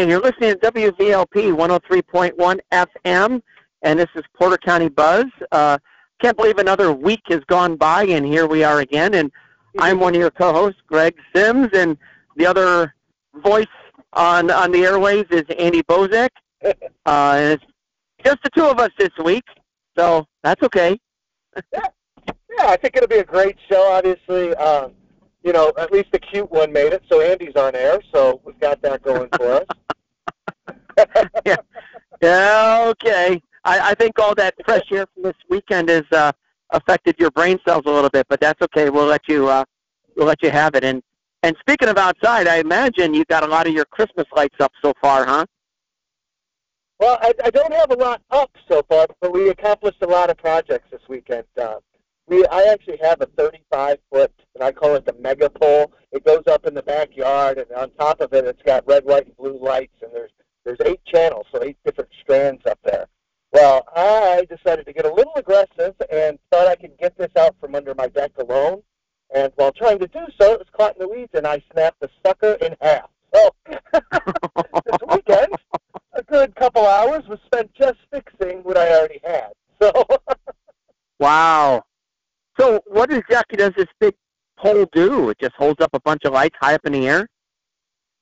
and you're listening to WVLP 103.1 FM, and this is Porter County Buzz. Uh, can't believe another week has gone by, and here we are again. And I'm one of your co-hosts, Greg Sims, and the other voice on on the airways is Andy Bozek. Uh, and it's just the two of us this week, so that's okay. yeah, yeah, I think it'll be a great show. Obviously, um, you know, at least the cute one made it, so Andy's on air, so we've got that going for us. yeah. yeah, okay. I, I think all that fresh air from this weekend has uh, affected your brain cells a little bit, but that's okay. We'll let you uh, we'll let you have it. And and speaking of outside, I imagine you got a lot of your Christmas lights up so far, huh? Well, I, I don't have a lot up so far, but we accomplished a lot of projects this weekend. Uh, we I actually have a 35 foot, and I call it the mega pole. It goes up in the backyard, and on top of it, it's got red, white, and blue lights, and there's there's eight channels, so eight different strands up there. Well, I decided to get a little aggressive and thought I could get this out from under my deck alone. And while trying to do so, it was caught in the weeds, and I snapped the sucker in half. So this weekend, a good couple hours was spent just fixing what I already had. So. wow. So what exactly does this big pole do? It just holds up a bunch of lights high up in the air?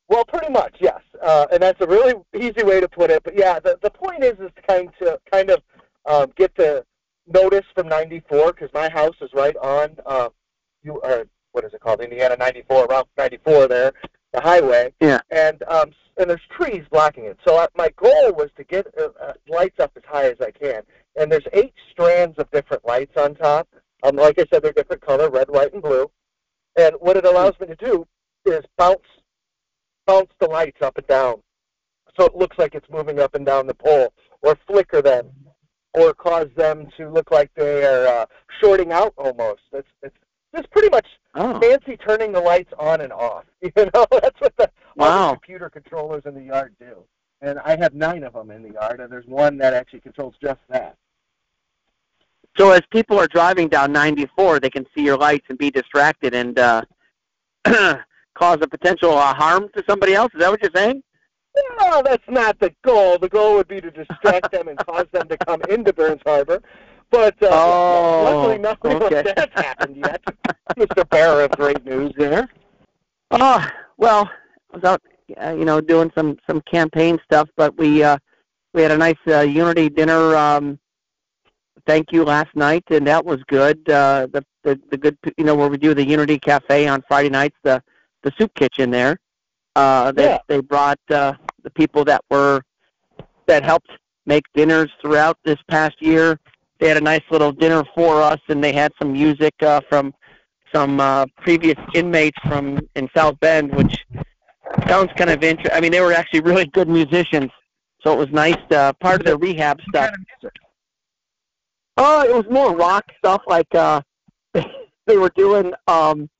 Well, pretty much, yes. Uh, and that's a really easy way to put it. But yeah, the the point is is to kind to kind of um, get the notice from 94 because my house is right on uh, you uh, what is it called Indiana 94 Route 94 there the highway yeah and um and there's trees blocking it so I, my goal was to get uh, uh, lights up as high as I can and there's eight strands of different lights on top um like I said they're different color red white and blue and what it allows me to do is bounce bounce the lights up and down so it looks like it's moving up and down the pole, or flicker them, or cause them to look like they are uh, shorting out almost. It's it's just pretty much oh. fancy turning the lights on and off. You know, that's what the, wow. all the computer controllers in the yard do. And I have nine of them in the yard, and there's one that actually controls just that. So as people are driving down 94, they can see your lights and be distracted and uh, cause a potential uh, harm to somebody else. Is that what you're saying? No, that's not the goal. The goal would be to distract them and cause them to come into Burns Harbor. But uh, oh, luckily, nothing okay. like that's happened yet. Mr. Bearer of great news there. Oh well, I was out, uh, you know, doing some some campaign stuff, but we uh, we had a nice uh, unity dinner. Um, thank you last night, and that was good. Uh, the the the good, you know, where we do the Unity Cafe on Friday nights, the the soup kitchen there. Uh, they Yeah. they brought uh, the people that were that helped make dinners throughout this past year. They had a nice little dinner for us, and they had some music uh, from some uh, previous inmates from in South Bend, which sounds kind of interesting. I mean, they were actually really good musicians, so it was nice. Uh, part of the rehab stuff. Oh, it was more rock stuff. Like uh, they were doing um,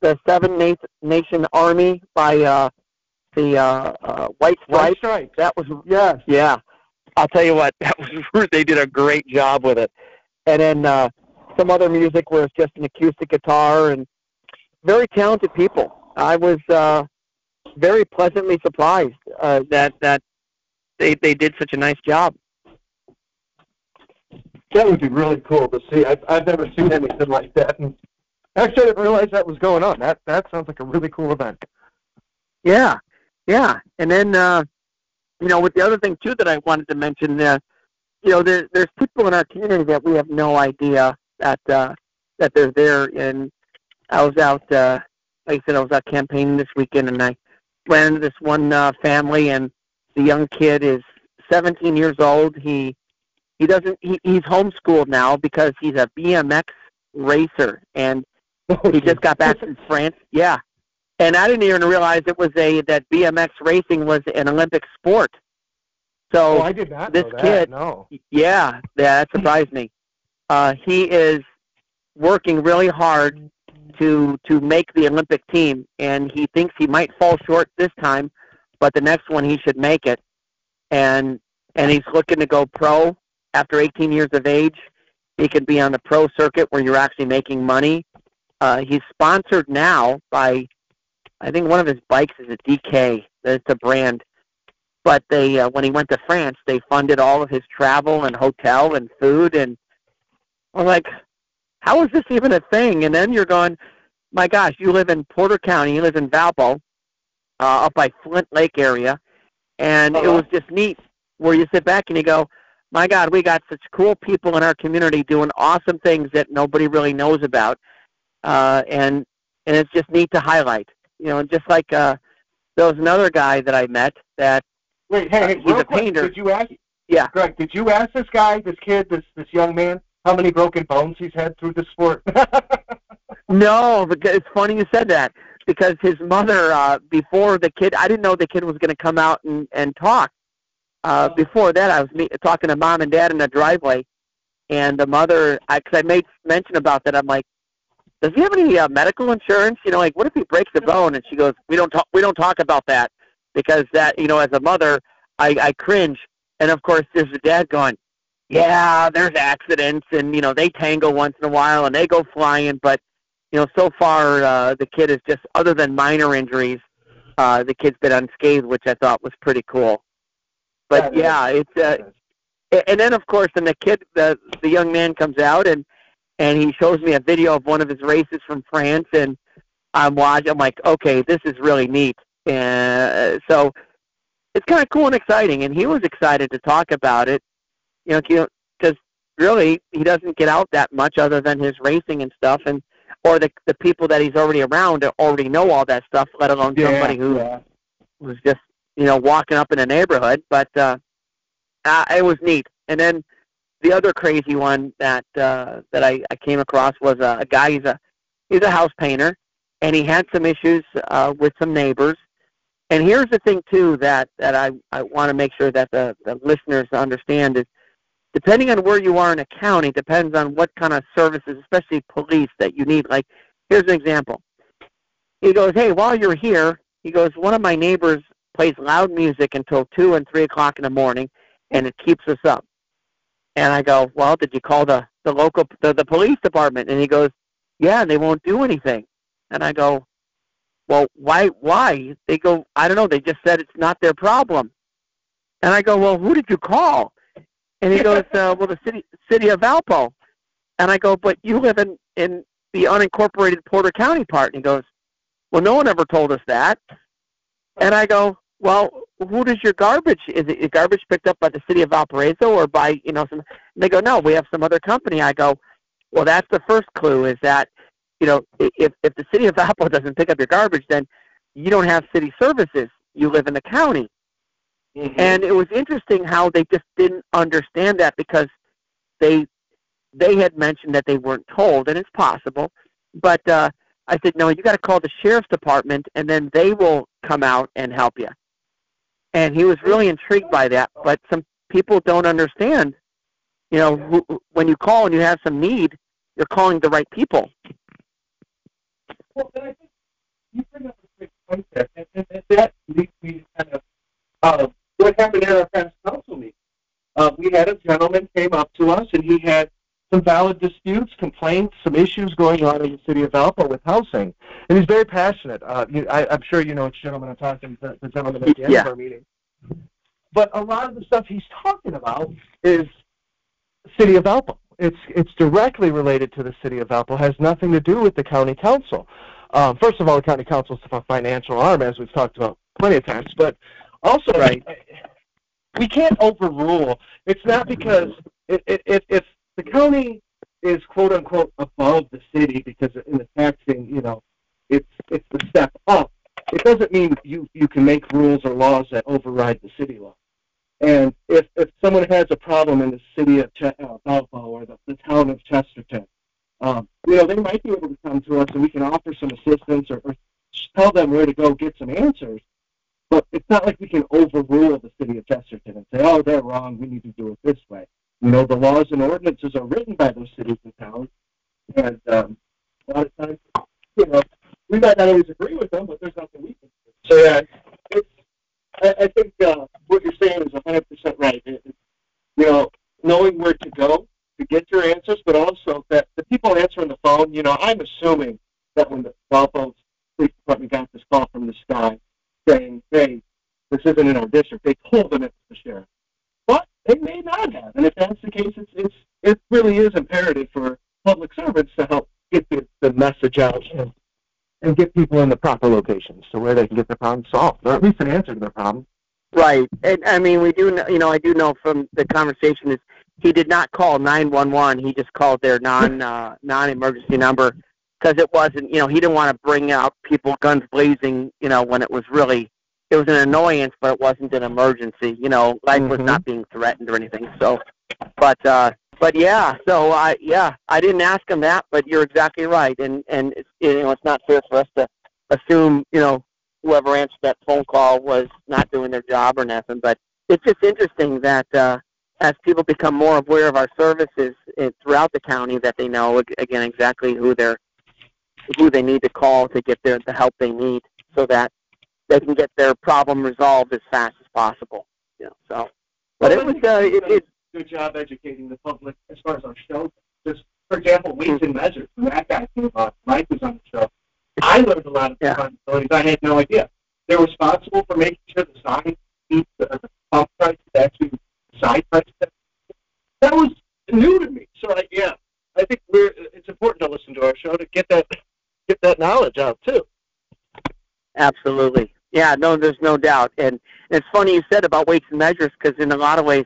the Seven Na- Nation Army by uh, the uh, uh, White White Stripes. stripes. That was Yes. yeah. I'll tell you what, that was they did a great job with it. And then uh, some other music where it's just an acoustic guitar and very talented people. I was uh, very pleasantly surprised uh, that that they they did such a nice job. That would be really cool to see. I've, I've never seen anything like that. And actually, I didn't realize that was going on. That that sounds like a really cool event. Yeah, yeah. And then, uh, you know, with the other thing too that I wanted to mention, uh, you know, there, there's people in our community that we have no idea that uh, that they're there. And I was out, uh, like I said, I was out campaigning this weekend, and I ran into this one uh, family, and the young kid is 17 years old. He he doesn't he, he's homeschooled now because he's a BMX racer, and he just got back from France. Yeah. And I didn't even realize it was a that BMX racing was an Olympic sport. So Oh, I did not this kid- No. yeah, that surprised me. Uh, he is working really hard to to make the Olympic team, and he thinks he might fall short this time, but the next one he should make it. And and he's looking to go pro after 18 years of age. He could be on the pro circuit where you're actually making money. Uh, he's sponsored now by, I think one of his bikes is a DK. It's a brand, but they uh, when he went to France, they funded all of his travel and hotel and food, and I'm like, how is this even a thing? And then you're going, my gosh, you live in Porter County, you live in Valpo, uh, up by Flint Lake area, and uh-huh. it was just neat where you sit back and you go, my God, we got such cool people in our community doing awesome things that nobody really knows about, uh, and and it's just neat to highlight. You know, just like uh, there was another guy that I met that wait, hey, hey, uh, he's a quick, painter. Did you ask? Yeah, Greg, did you ask this guy, this kid, this this young man, how many broken bones he's had through the sport? no, but it's funny you said that because his mother, uh, before the kid, I didn't know the kid was going to come out and and talk. Uh, before that, I was meet, talking to mom and dad in the driveway, and the mother, because I, I made mention about that. I'm like, does he have any uh, medical insurance? You know, like what if he breaks a bone? And she goes, we don't talk, we don't talk about that because that, you know, as a mother, I, I cringe. And of course, there's the dad going, yeah, there's accidents, and you know they tangle once in a while, and they go flying. But you know, so far uh, the kid is just, other than minor injuries, uh, the kid's been unscathed, which I thought was pretty cool. But yeah, it's uh, and then of course, and the kid, the the young man comes out and and he shows me a video of one of his races from France, and I'm watching. I'm like, okay, this is really neat. And so it's kind of cool and exciting. And he was excited to talk about it, you know, because really he doesn't get out that much other than his racing and stuff, and or the the people that he's already around already know all that stuff, let alone yeah, somebody who yeah. was just you know walking up in a neighborhood. But uh, uh, it was neat. And then the other crazy one that uh, that I, I came across was a, a guy. He's a he's a house painter, and he had some issues uh, with some neighbors. And here's the thing too that that I I want to make sure that the the listeners understand is depending on where you are in a county depends on what kind of services, especially police, that you need. Like here's an example. He goes, hey, while you're here, he goes, one of my neighbors plays loud music until two and three o'clock in the morning, and it keeps us up. And I go, well, did you call the the local the, the police department? And he goes, yeah, they won't do anything. And I go, well, why why? They go, I don't know. They just said it's not their problem. And I go, well, who did you call? And he goes, uh, well, the city city of Valpo. And I go, but you live in in the unincorporated Porter County part. And he goes, well, no one ever told us that. And I go, well, who does your garbage? Is it garbage picked up by the city of Valparaiso or by you know some? And they go, no, we have some other company. I go, well, that's the first clue is that you know if if the city of Valpo doesn't pick up your garbage, then you don't have city services. You live in the county. Mm-hmm. And it was interesting how they just didn't understand that because they they had mentioned that they weren't told, and it's possible. But uh, I said, no, you got to call the sheriff's department, and then they will come out and help you and he was really intrigued by that. But some people don't understand. You know, who, when you call and you have some need, you're calling the right people. Well, I think you bring up a great concept, and, and, and that leads me to kind of uh, what happened at our past council meeting. Uh, we had a gentleman came up to us, and he had some valid disputes, complaints, some issues going on in the city of Valpo with housing. And he's very passionate. Uh, you, I, I'm sure you know which gentleman I'm talking to, the gentleman at the end yeah. of our meeting. But a lot of the stuff he's talking about is city of Valpo. It's, it's directly related to the city of Valpo, has nothing to do with the county council. Um, first of all, the county council is a financial arm, as we've talked about plenty of times, but also right. we can't overrule. It's not because it, it, it, if the county is quote unquote above the city because in the taxing, you know, it's it's the step up. It doesn't mean you you can make rules or laws that override the city law. And if if someone has a problem in the city of Ch- uh, Valpo or the, the town of Chesterton, um, you know, they might be able to come to us and we can offer some assistance or, or tell them where to go get some answers. But it's not like we can overrule the city of Chesterton and say, oh, they're wrong. We need to do it this way. You know, the laws and ordinances are written by those cities and towns, and um, a lot of times, you know, we might not always agree with them, but there's nothing we can do. So yeah, it's, I, I think uh, what you're saying is 100% right. It, it, you know, knowing where to go to get your answers, but also that the people answering the phone, you know, I'm assuming that when the Valpo Police Department got this call from the sky saying, hey, this isn't in our district, they told them it's the sheriff. They may not have. And if that's the case, it's, it's it really is imperative for public servants to help get the, the message out and, and get people in the proper locations to where they can get their problem solved, or at least an answer to their problem. Right. And I mean, we do, know, you know, I do know from the conversation is he did not call 911. He just called their non uh, non-emergency number because it wasn't, you know, he didn't want to bring out people guns blazing, you know, when it was really it was an annoyance, but it wasn't an emergency. You know, life mm-hmm. was not being threatened or anything. So, but uh, but yeah, so I yeah, I didn't ask him that, but you're exactly right, and and it's, you know, it's not fair for us to assume, you know, whoever answered that phone call was not doing their job or nothing. But it's just interesting that uh, as people become more aware of our services eh, throughout the county, that they know again exactly who they're who they need to call to get their, the help they need, so that they can get their problem resolved as fast as possible. You know, so. But well, it was uh, it, it, good job educating the public as far as our show. Just for example, weights and measures. When that guy came on, Mike was on the show. I learned a lot of yeah. responsibilities. I had no idea. They're responsible for making sure the sign meets the, the pump price actually side price. That was new to me. So I, yeah, I think we're. It's important to listen to our show to get that get that knowledge out too. Absolutely. Yeah, no, there's no doubt. And it's funny you said about weights and measures because in a lot of ways,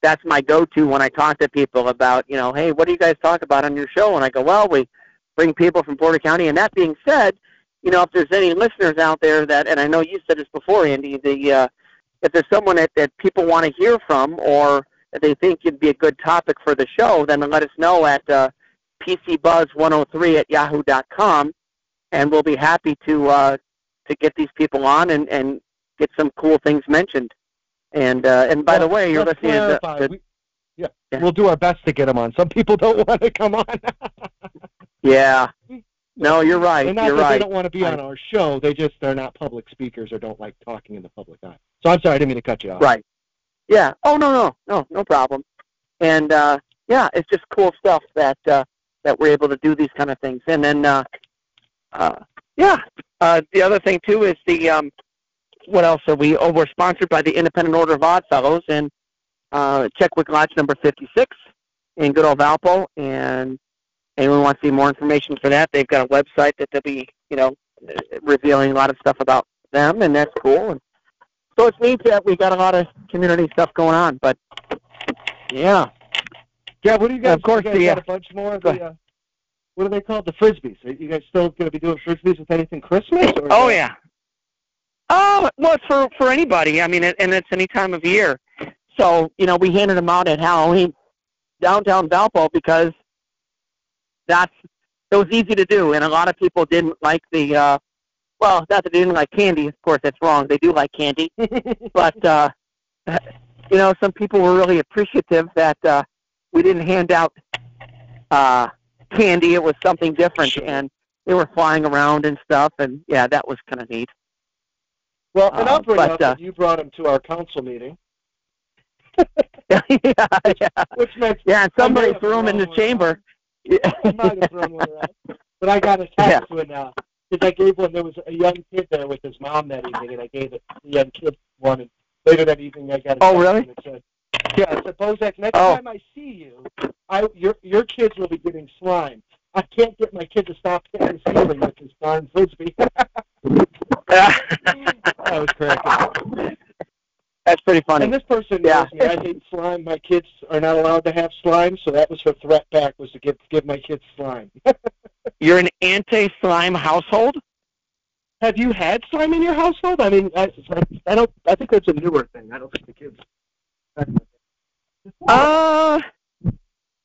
that's my go-to when I talk to people about, you know, hey, what do you guys talk about on your show? And I go, well, we bring people from Porter County. And that being said, you know, if there's any listeners out there that, and I know you said this before, Andy, the uh, if there's someone that, that people want to hear from or that they think would be a good topic for the show, then let us know at uh, pcbuzz103 at yahoo.com, and we'll be happy to uh, to get these people on and, and get some cool things mentioned. And uh, and by well, the way, you're listening to the, we, yeah, yeah, we'll do our best to get them on. Some people don't want to come on. yeah. No, you're right. And not you're right. They don't want to be on our show. They just they're not public speakers or don't like talking in the public eye. So I'm sorry, I didn't mean to cut you off. Right. Yeah. Oh no no no no problem. And uh, yeah, it's just cool stuff that uh, that we're able to do these kind of things. And then uh, uh, yeah, uh, the other thing too is the um, what else are we? Oh, we're sponsored by the Independent Order of Odd Fellows and uh, Checkwik Lodge number 56 in good old Valpo. And anyone wants to see more information for that, they've got a website that they'll be, you know, revealing a lot of stuff about them, and that's cool. And so it's neat that we got a lot of community stuff going on. But yeah, yeah. What do you guys? Of course, you guys the, got a bunch more of the. Uh, what are they called? The frisbees. Are you guys still going to be doing frisbees with anything Christmas? Or oh yeah. Oh well, it's for for anybody. I mean, and it's any time of year. So you know, we handed them out at Halloween downtown Valpo because that's it was easy to do, and a lot of people didn't like the. uh Well, not that they didn't like candy. Of course, that's wrong. They do like candy, but uh you know, some people were really appreciative that uh we didn't hand out uh candy. It was something different, sure. and they were flying around and stuff. And yeah, that was kind of neat. Well, and I'll bring uh, but, up uh, that you brought him to our council meeting. yeah, yeah. Which makes yeah, and somebody threw him in the chamber. Yeah. I might have thrown one around, but I got a text yeah. when uh, because I gave one. There was a young kid there with his mom that evening, and I gave it the young kid one. And later that evening, I got a oh really? Yeah, suppose that next oh. time I see you, I your your kids will be getting slime. I can't get my kid to stop hitting the ceiling with his darn frisbee. that was cracking. That's pretty funny. And this person yeah. knows me. I hate slime. My kids are not allowed to have slime, so that was her threat back was to give give my kids slime. You're an anti-slime household. Have you had slime in your household? I mean, I, I don't. I think that's a newer thing. I don't think the kids. Uh,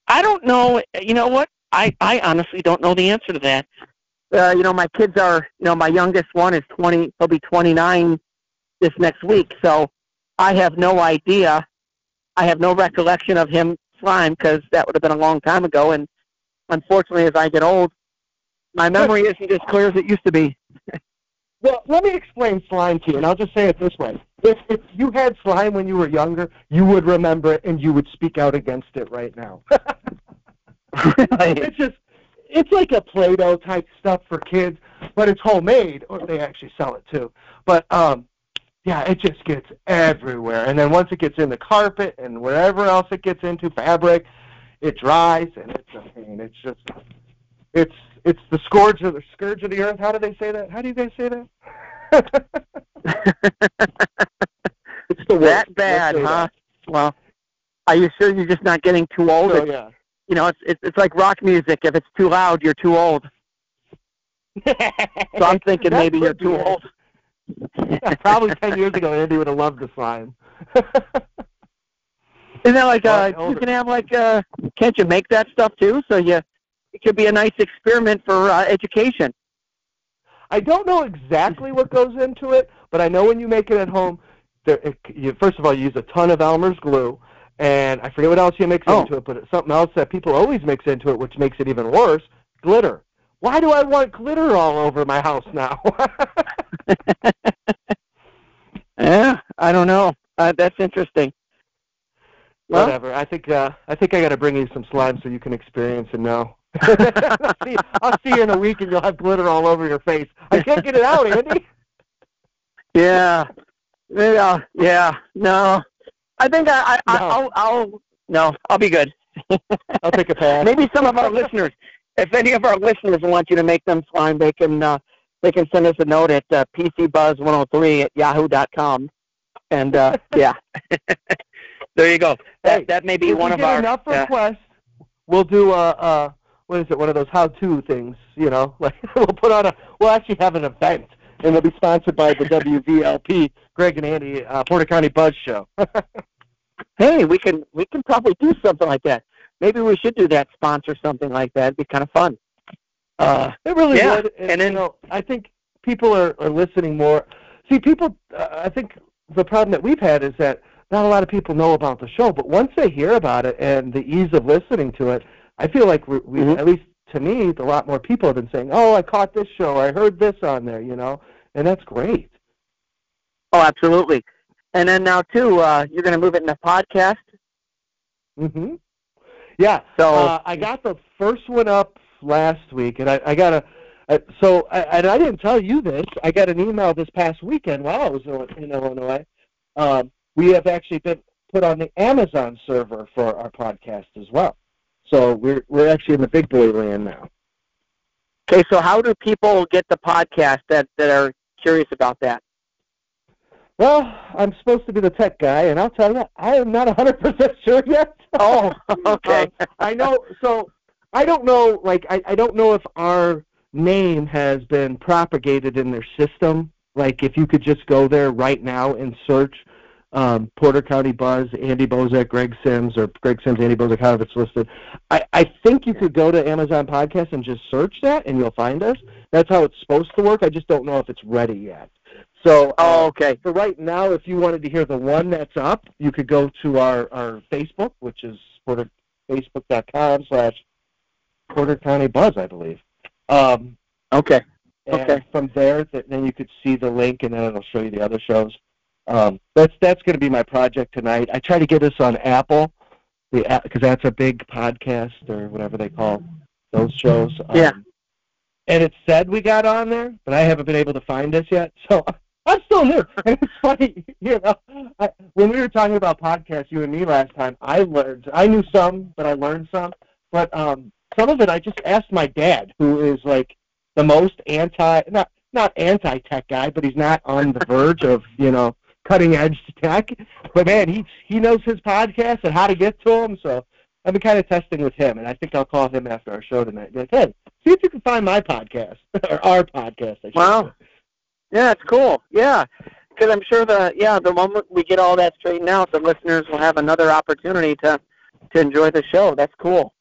I don't know. You know what? I I honestly don't know the answer to that. Uh, you know, my kids are. You know, my youngest one is twenty. He'll be twenty nine this next week. So I have no idea. I have no recollection of him slime because that would have been a long time ago. And unfortunately, as I get old, my memory isn't as clear as it used to be. well, let me explain slime to you, and I'll just say it this way: if if you had slime when you were younger, you would remember it and you would speak out against it right now. it's just it's like a Play-Doh type stuff for kids, but it's homemade, or they actually sell it too. But um, yeah, it just gets everywhere. And then once it gets in the carpet and wherever else it gets into fabric, it dries and it's a pain. It's just it's it's the scourge of the scourge of the earth. How do they say that? How do you guys say that? it's the worst. that bad, Let's say huh? Well, are you sure you're just not getting too old? that. So, yeah. You know, it's, it's it's like rock music. If it's too loud, you're too old. So I'm thinking That maybe you're too it. old. Probably ten years ago, Andy would have loved the slime. Isn't that like Well, uh, I'm you can have like uh, can't you make that stuff too? So you it could be a nice experiment for uh, education. I don't know exactly what goes into it, but I know when you make it at home, there, it, you, first of all, you use a ton of Elmer's glue, and I forget what else you mix Oh. into it, but it's something else that people always mix into it, which makes it even worse, glitter. Why do I want glitter all over my house now? Yeah, I don't know. Uh, that's interesting. Well- Whatever. I think uh, I think I got to bring you some slime so you can experience and know. I'll, see, I'll see you in a week, and you'll have glitter all over your face. I can't get it out, Andy. Yeah, yeah, yeah. No, I think I, I No. I'll, I'll no, I'll be good. I'll take a pass. Maybe some of our listeners, if any of our listeners want you to make them slime, they can uh, they can send us a note at uh, pcbuzz103 at yahoo dot com, and uh, yeah, there you go. That Hey, that may be one of our. enough uh, requests, we'll do a, a what is it? One of those how-to things, you know? Like we'll put on a. We'll actually have an event, and it'll be sponsored by the WVLP, Greg and Andy, uh, Porter County Buzz Show. hey, we can we can probably do something like that. Maybe we should do that. Sponsor something like that. It'd be kind of fun. Uh, It really Yeah, would. and then- you know, I think people are, are listening more. See, people. Uh, I think the problem that we've had is that not a lot of people know about the show. But once they hear about it and the ease of listening to it, I feel like we, we Mhm. at least to me, a lot more people have been saying, "Oh, I caught this show. I heard this on there," you know, and that's great. oh, absolutely. And then now too, uh, you're going to move it into a podcast. hmm Yeah. So Uh, I got the first one up last week, and I, I got a. Uh, so, I, and I didn't tell you this. I got an email this past weekend while I was in, in Illinois. Um, we have actually been put on the Amazon server for our podcast as well. So we're we're actually in the big boy land now. okay, so how do people get the podcast that that are curious about that? Well, I'm supposed to be the tech guy, and I'll tell you, I am not 100% sure yet. Oh, okay. Um, I know. So I don't know. Like I, I don't know if our name has been propagated in their system. Like if you could just go there right now and search um, Porter County Buzz, Andy Bozak, Greg Sims, or Greg Sims, Andy Bozak, however it's listed. I, I think you could go to Amazon Podcast and just search that, and you'll find us. That's how it's supposed to work. I just don't know if it's ready yet. So oh, uh, okay. for right now, if you wanted to hear the one that's up, you could go to our, our Facebook, which is Porter, facebook.com slash Porter County Buzz, I believe. Um, Okay. and Okay. from there, th- then you could see the link, and then it'll show you the other shows. Um, that's that's going to be my project tonight. I try to get us on Apple, the because that's a big podcast or whatever they call those shows. Yeah. Um, and it said we got on there, but I haven't been able to find us yet. So I'm still new. And it's funny, you know, I, when we were talking about podcasts, you and me last time, I learned, I knew some, but I learned some. But um, some of it I just asked my dad, who is like the most anti, not not anti-tech guy, but he's not on the verge of, you know, cutting edge tech. But man, he he knows his podcast and how to get to him. So I've been kind of testing with him, and I think I'll call him after our show tonight. Be like, hey, see if you can find my podcast or our podcast. I Wow. say. Yeah, it's cool. Yeah, because I'm sure the yeah the moment we get all that straightened out, the listeners will have another opportunity to to enjoy the show. That's cool.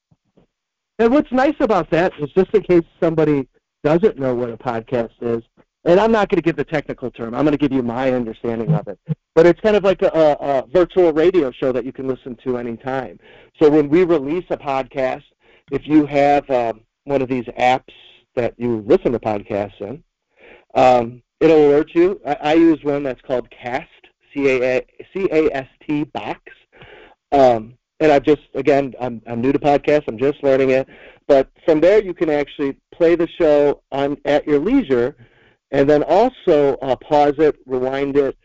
And what's nice about that is just in case somebody doesn't know what a podcast is, and I'm not going to give the technical term. I'm going to give you my understanding of it. But it's kind of like a, a, virtual radio show that you can listen to anytime. So when we release a podcast, if you have um, one of these apps that you listen to podcasts in, um, it'll alert you. I, I use one that's called Cast, C-A- C-A-S-T Box. Um, and I've just, again, I'm, I'm new to podcasts. I'm just learning it. But from there, you can actually play the show on at your leisure, and then also uh, pause it, rewind it,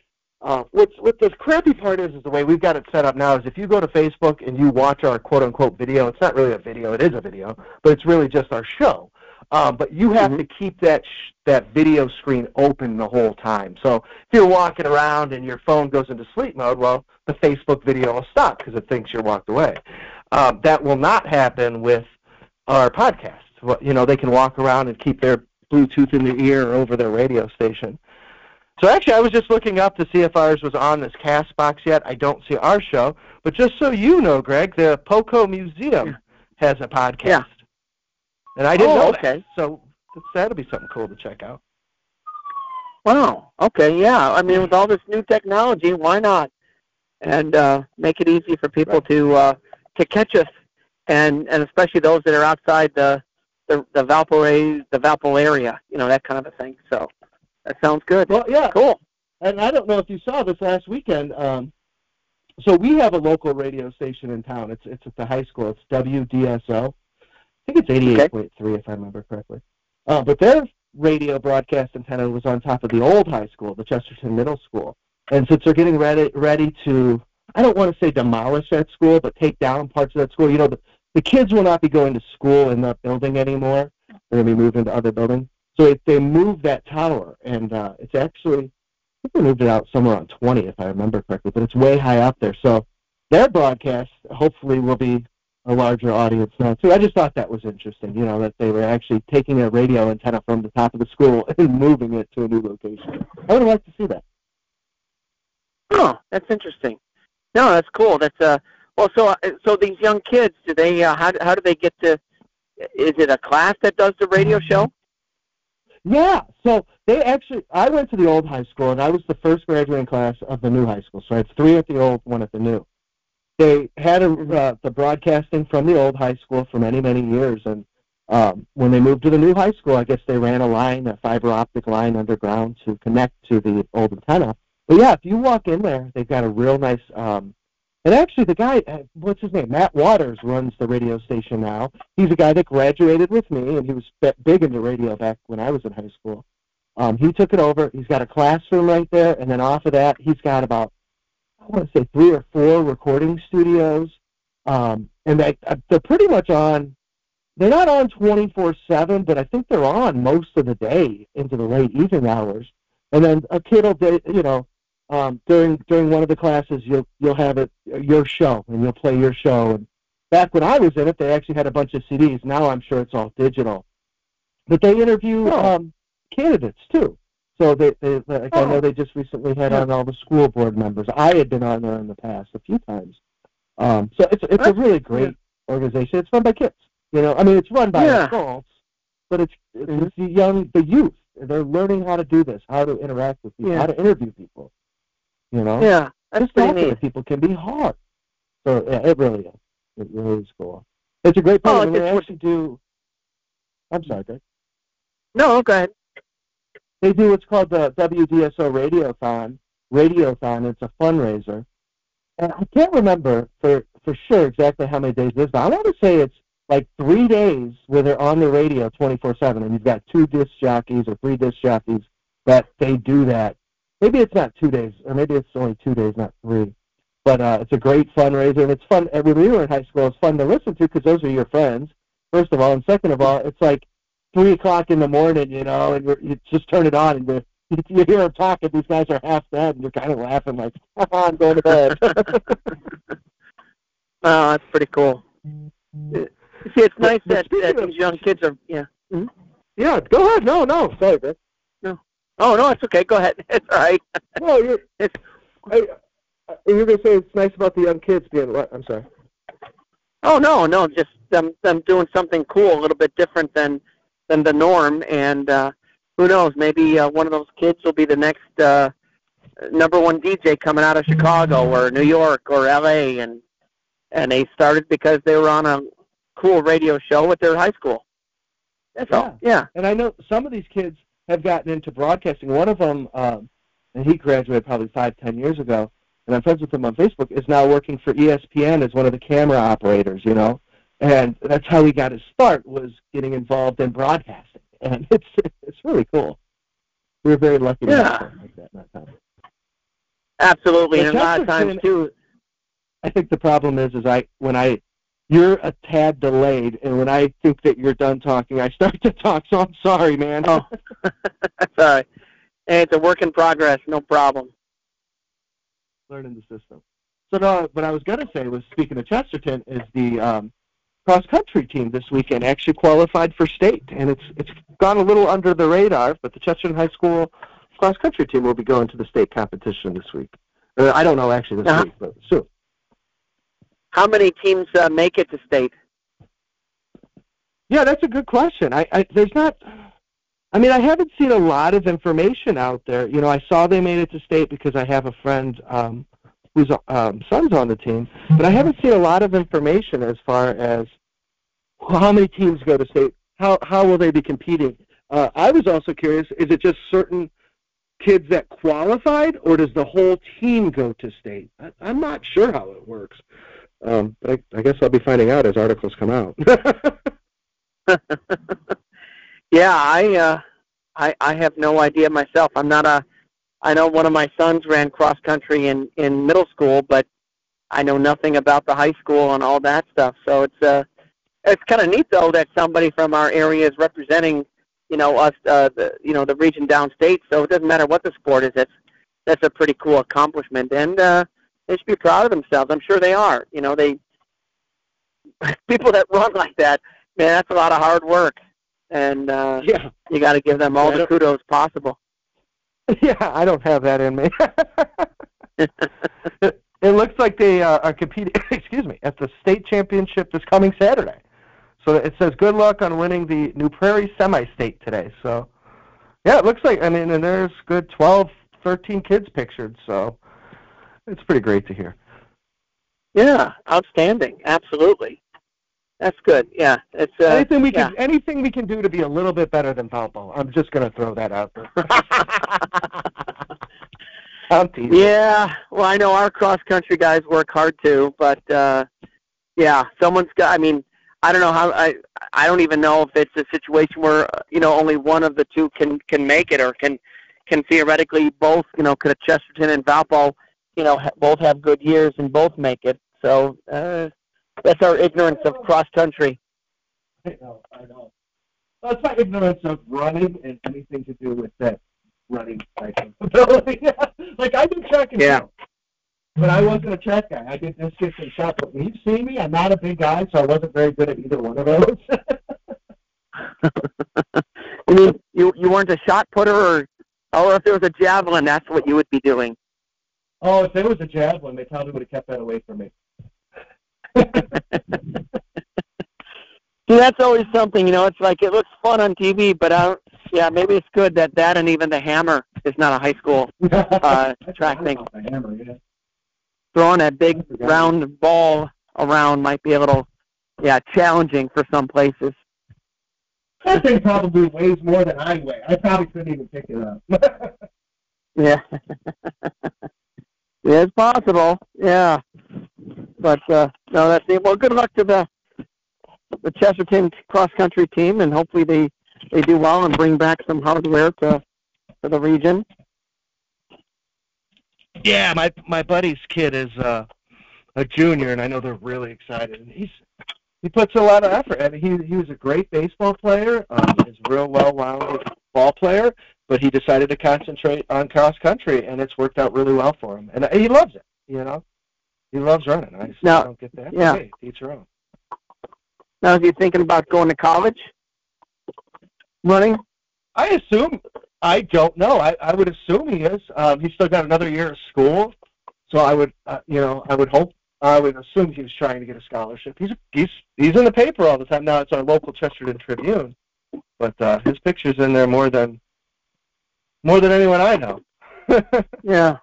uh, what's what the crappy part is is the way we've got it set up now is if you go to Facebook and you watch our quote unquote video, it's not really a video, it is a video, but it's really just our show. Um, but you have Mhm. to keep that sh- that video screen open the whole time. So if you're walking around and your phone goes into sleep mode, well, the Facebook video will stop because it thinks you're walked away. Um, that will not happen with our podcast. You know, they can walk around and keep their Bluetooth in their ear or over their radio station. So actually, I was just looking up to see if ours was on this Castbox yet. I don't see our show, but just so you know, Greg, the Poco Museum has a podcast. Yeah. And I didn't Oh, know okay. that. So that'll be something cool to check out. Wow. Okay. Yeah. I mean, with all this new technology, why not? And uh, make it easy for people to uh, to catch us, and and especially those that are outside the the the Valpo the Valpo area. You know that kind of a thing. So that sounds good. Well, yeah. Cool. And I don't know if you saw this last weekend. Um, so we have a local radio station in town. It's it's at the high school. It's WDSO. I think it's eighty eight point three if I remember correctly. Uh, but their radio broadcast antenna was on top of the old high school, the Chesterton Middle School. And since they're getting ready ready to, I don't want to say demolish that school, but take down parts of that school. You know, the, the kids will not be going to school in that building anymore. They're going to be moved into other buildings. So it, they moved that tower, and uh, it's actually, I think they moved it out somewhere on 20, if I remember correctly, but it's way high up there. So their broadcast hopefully will be a larger audience now too. I just thought that was interesting, you know, that they were actually taking a radio antenna from the top of the school and moving it to a new location. I would like to see that. Oh, that's interesting. No, that's cool. That's uh. Well, so uh, so these young kids, do they? Uh, how how do they get to? Is it a class that does the radio show? Yeah, so they actually, I went to the old high school, and I was the first graduating class of the new high school. So I had three at the old, one at the new. They had a, uh, the broadcasting from the old high school for many, many years, and um, when they moved to the new high school, I guess they ran a line, a fiber optic line underground to connect to the old antenna. But yeah, if you walk in there, they've got a real nice. Um, and actually, the guy, uh, what's his name? Matt Waters runs the radio station now. He's a guy that graduated with me, and he was bi- big into radio back when I was in high school. Um, he took it over. He's got a classroom right there, and then off of that, he's got about I want to say three or four recording studios, um, and they uh, they're pretty much on. They're not on twenty four seven, but I think they're on most of the day into the late evening hours. And then a kid will, you know, um, during during one of the classes, you'll you'll have it your show, and you'll play your show. And back when I was in it, they actually had a bunch of CDs. Now I'm sure it's all digital. But they interview Oh. um, candidates too. So they, they like I know Oh. they just recently had Yeah. on all the school board members. I had been on there in the past a few times. Um, so it's it's a really great organization. It's run by kids. You know, I mean, it's run by Yeah. adults, but it's it's, Mhm. the young, the youth. They're learning how to do this, how to interact with people, Yeah. how to interview people. You know, Yeah, that's just pretty talking to neat. people can be hard. So yeah, it really is. It really is cool. It's a great Oh, program. and they actually do. I'm sorry, Greg. No, go ahead. They do what's called the WDSO Radiothon. Radiothon. It's a fundraiser, and I can't remember for for sure exactly how many days it is, but I want to say it's like three days where they're on the radio 24/7, and you've got two disc jockeys or three disc jockeys that they do that. Maybe it's not two days, or maybe it's only two days, not three. But uh, it's a great fundraiser, and it's fun. When we were in high school, it's fun to listen to because those are your friends, first of all, and second of all, it's like three o'clock in the morning, you know, and you're, you just turn it on, and you're, you hear them talking. These guys are half dead, and you're kind of laughing like, "I'm going to bed." Oh, that's pretty cool. See, it's nice but that, that these young kids are. Yeah. mhm yeah, go ahead. No, no, sorry, Greg. Oh no, it's okay. Go ahead. It's all right. No, you're. It's- I, you're gonna say it's nice about the young kids being what? I'm sorry. Oh no, no, just them them doing something cool, a little bit different than than the norm, and uh, who knows? Maybe uh, one of those kids will be the next uh, number one DJ coming out of Chicago or New York or L.A. and and they started because they were on a cool radio show at their high school. That's all. Yeah. And I know some of these kids have gotten into broadcasting. One of them, um, and he graduated probably five, ten years ago, and I'm friends with him on Facebook, is now working for ESPN as one of the camera operators, you know? And that's how he got his start, was getting involved in broadcasting. And it's it's really cool. We were very lucky to Yeah. have something like that in that time. Absolutely, But and a lot of times too. I think the problem is, is I when I you're a tad delayed, and when I think that you're done talking, I start to talk. So I'm sorry, man. Oh. That's all right. Hey, it's a work in progress. No problem. learning the system. So no, what I was going to say was, speaking of Chesterton, is the um, cross country team this weekend actually qualified for state, and it's it's gone a little under the radar. But the Chesterton High School cross country team will be going to the state competition this week. Uh, I don't know actually this Uh-huh. week, but soon. How many teams uh, make it to state? Yeah, that's a good question. I, I there's not. I mean, I haven't seen a lot of information out there. You know, I saw they made it to state because I have a friend um, whose um, son's on the team, but I haven't seen a lot of information as far as how many teams go to state. How how will they be competing? Uh, I was also curious: is it just certain kids that qualified, or does the whole team go to state? I, I'm not sure how it works. Um, but I, I guess I'll be finding out as articles come out. yeah, I uh I I have no idea myself. I'm not a I know one of my sons ran cross country in in middle school, but I know nothing about the high school and all that stuff. So it's uh it's kind of neat though that somebody from our area is representing, you know, us uh the you know, the region downstate. So it doesn't matter what the sport is. That's that's a pretty cool accomplishment and uh they should be proud of themselves. I'm sure they are. You know, they people that run like that, man, that's a lot of hard work. And uh yeah. you got to give them all Yeah, the kudos possible. Yeah, I don't have that in me. it, it looks like they uh, are competing. excuse me, at the state championship this coming Saturday. So it says good luck on winning the New Prairie semi-state today. So yeah, it looks like. I mean, and there's good 12, 13 kids pictured. So it's pretty great to hear. Yeah, outstanding. Absolutely. That's good. Yeah, it's uh, anything we yeah. can, anything we can do to be a little bit better than Valpo. I'm just gonna throw that out there. Yeah. Well, I know our cross country guys work hard too, but uh yeah, someone's got. I mean, I don't know how. I I don't even know if it's a situation where you know only one of the two can can make it, or can can theoretically both. You know, could a Chesterton and Valpo, you know, ha- both have good years and both make it. So uh, that's our ignorance of cross country. I know, I know. Well, it's my ignorance of running and anything to do with that running type of ability. like I did track and Yeah. field, but I wasn't a track guy. I did distance and shot. But when you see me, I'm not a big guy, so I wasn't very good at either one of those. you mean you you weren't a shot putter, or or if there was a javelin, that's what you would be doing. Oh, if there was a javelin, they probably would have kept that away from me. See, that's always something, you know. It's like it looks fun on TV, but I don't, yeah, maybe it's good that that and even the hammer is not a high school uh, track thing. The hammer, yeah. Throwing that big round ball around might be a little, yeah, challenging for some places. That thing probably weighs more than I weigh. I probably couldn't even pick it up. Yeah, it's possible. Yeah, but uh, no, that's. Well, good luck to the the Chesterton cross country team, and hopefully they they do well and bring back some hardware to to the region. Yeah, my my buddy's kid is uh, a junior, and I know they're really excited. And he's he puts a lot of effort. I mean, he he was a great baseball player. Um, he's a real well-rounded ball player, but he decided to concentrate on cross country, and it's worked out really well for him. And he loves it. You know, he loves running. I just Now- don't get that. yeah. Hey, each your own. Now, is he thinking about going to college? Running? I assume. I don't know. I, I would assume he is. Um, he's still got another year of school, so I would, uh, you know, I would hope. I would assume he was trying to get a scholarship. He's he's he's in the paper all the time now. It's our local Chesterton Tribune, but uh, his picture's in there more than more than anyone I know. Yeah.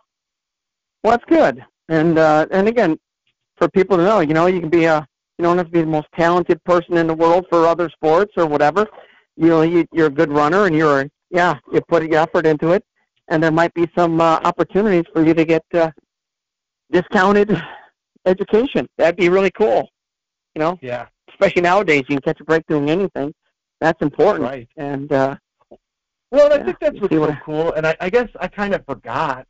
Well, that's good. And uh, and again, for people to know, you know, you can be a you don't have to be the most talented person in the world for other sports or whatever. You know, you, you're a good runner, and you're yeah, you put your effort into it, and there might be some uh, opportunities for you to get uh, discounted education. That'd be really cool. You know, yeah, especially nowadays, you can catch a break doing anything. That's important. right. And uh, Well, and I think that's what's so what cool. And I, I guess I kind of forgot.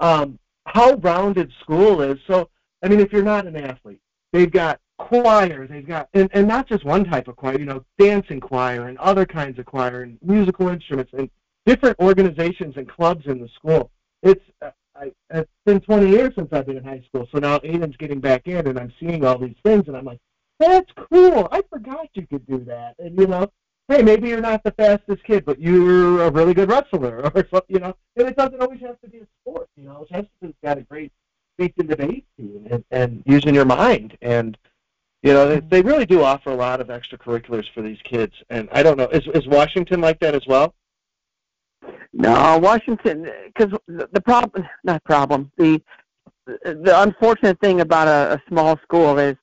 Um, how rounded school is. So, I mean, if you're not an athlete, they've got choir, they've got, and, and not just one type of choir, you know, dancing choir and other kinds of choir and musical instruments and different organizations and clubs in the school. It's, uh, I, it's been 20 years since I've been in high school, so now Aiden's getting back in, and I'm seeing all these things, and I'm like, that's cool. I forgot you could do that. And you know, hey, maybe you're not the fastest kid, but you're a really good wrestler or something. You know, and it doesn't always have to be a sport. You know, Chesterton's got a great and debate team and, and using your mind and. You know, they, they really do offer a lot of extracurriculars for these kids, and I don't know. Is is Washington like that as well? No, Washington, because the problem, not problem, the the unfortunate thing about a, a small school is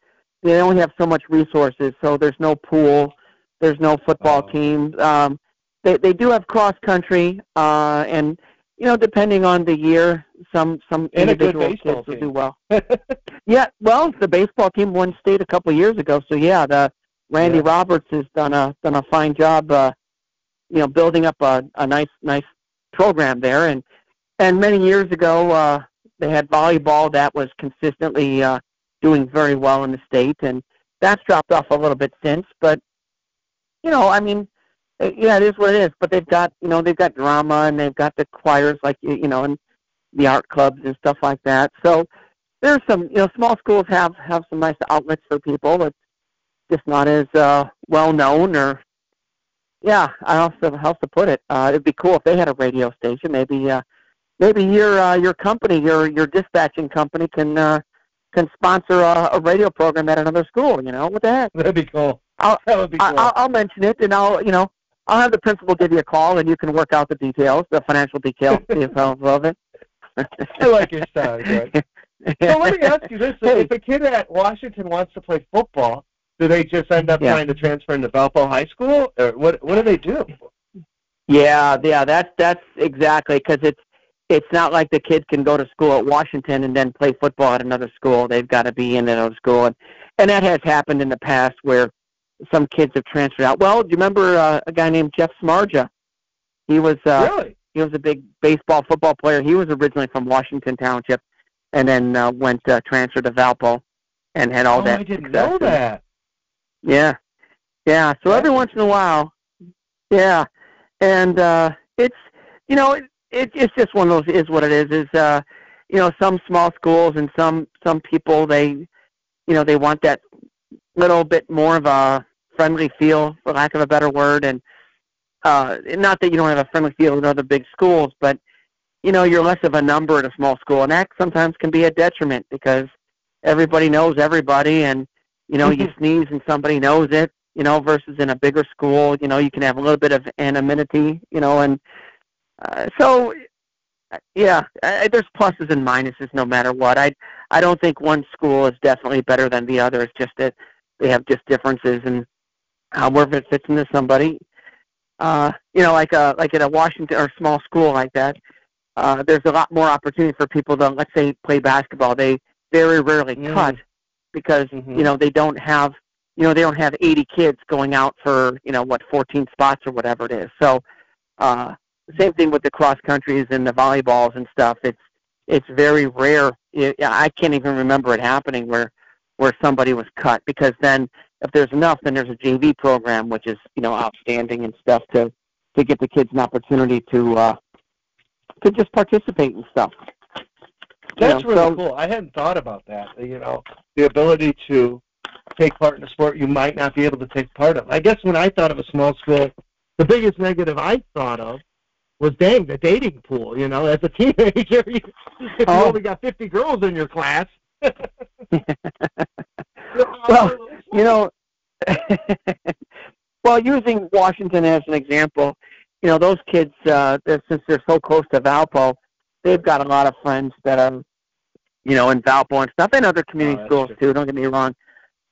they only have so much resources. So there's no pool, there's no football Oh. team. Um, they they do have cross country, uh, and you know depending on the year, some some And individual kids will do well. Yeah, well, the baseball team won state a couple of years ago, so yeah, the Randy Yeah. Roberts has done a done a fine job, uh, you know, building up a, a nice nice program there, and and many years ago uh, they had volleyball that was consistently uh, doing very well in the state, and that's dropped off a little bit since, but you know, I mean, yeah, it is what it is. But they've got you know they've got drama and they've got the choirs like you you know and the art clubs and stuff like that. So there's some you know small schools have have some nice outlets for people. It's just not as uh, well known or yeah. I also how to put it. Uh, it'd be cool if they had a radio station. Maybe uh, maybe your uh, your company your your dispatching company can uh, can sponsor a, a radio program at another school. You know what the heck? That'd be cool. I'll- that would be cool. I'll, I'll mention it, and I'll you know I'll have the principal give you a call, and you can work out the details, the financial details, details of it. I like your style, Greg. So let me ask you this: Hey. If a kid at Washington wants to play football, do they just end up Yeah. trying to transfer into Valpo High School, or what? What do they do? Yeah, yeah, that's that's exactly because it's it's not like the kid can go to school at Washington and then play football at another school. They've got to be in another school, and and that has happened in the past where some kids have transferred out. Well, do you remember uh, a guy named Jeff Smarja? He was uh, really? he was a big baseball football player. He was originally from Washington Township, and then uh, went uh, transferred to Valpo, and had all oh, that. I didn't success. know that. Yeah, yeah. So every once in a while, yeah, and uh, it's you know it, it it's just one of those is what it is. Is uh, you know some small schools and some some people they you know they want that little bit more of a friendly feel, for lack of a better word, and uh, not that you don't have a friendly feel in other big schools, but you know you're less of a number in a small school, and that sometimes can be a detriment because everybody knows everybody, and you know you sneeze and somebody knows it. You know, versus in a bigger school, you know you can have a little bit of anonymity. You know, and uh, so yeah, I, there's pluses and minuses no matter what. I I don't think one school is definitely better than the other. It's just that they have just differences and however it fits into somebody. Uh, you know, like a like at a Washington or small school like that, uh, there's a lot more opportunity for people to let's say play basketball. They very rarely Mm. cut because Mhm. you know they don't have you know they don't have 80 kids going out for you know what 14 spots or whatever it is. So uh, same thing with the cross countries and the volleyballs and stuff. It's it's very rare. It, I can't even remember it happening where where somebody was cut because then if there's enough, then there's a JV program which is you know outstanding and stuff to to get the kids an opportunity to uh, to just participate and stuff. You That's know, really so- cool. I hadn't thought about that. You know, the ability to take part in a sport you might not be able to take part of. I guess when I thought of a small school, the biggest negative I thought of was dang the dating pool. You know, as a teenager, you, if you Oh. only got 50 girls in your class. Well, you know, well, using Washington as an example, you know, those kids, uh, they're, since they're so close to Valpo, they've got a lot of friends that are, you know, in Valpo and stuff, and other community Oh, schools true. too. Don't get me wrong.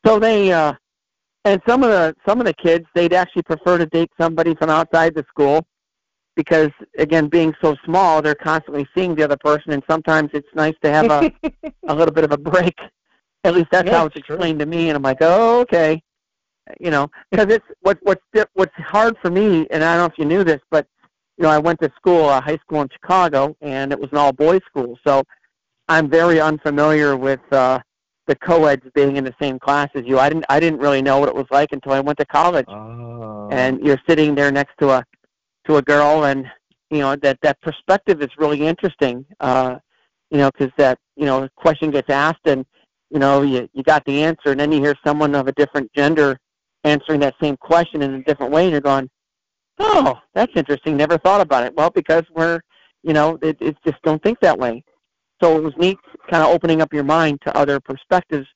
So they, uh, and some of the some of the kids, they'd actually prefer to date somebody from outside the school, because again, being so small, they're constantly seeing the other person, and sometimes it's nice to have a a little bit of a break. At least that's Yeah, how it's it's true. explained to me, and I'm like, oh, okay. You know, because it's what what's what's hard for me, and I don't know if you knew this, but you know, I went to school, uh, high school in Chicago, and it was an all boys school. So I'm very unfamiliar with uh, the co-eds being in the same class as you. I didn't I didn't really know what it was like until I went to college. Oh. And you're sitting there next to a to a girl, and you know that that perspective is really interesting. Uh, you know, because that you know question gets asked, and you know you you got the answer, and then you hear someone of a different gender answering that same question in a different way, and you're going, "Oh, that's interesting. Never thought about it." Well, because we're you know it, it's just don't think that way. So it was neat, kind of opening up your mind to other perspectives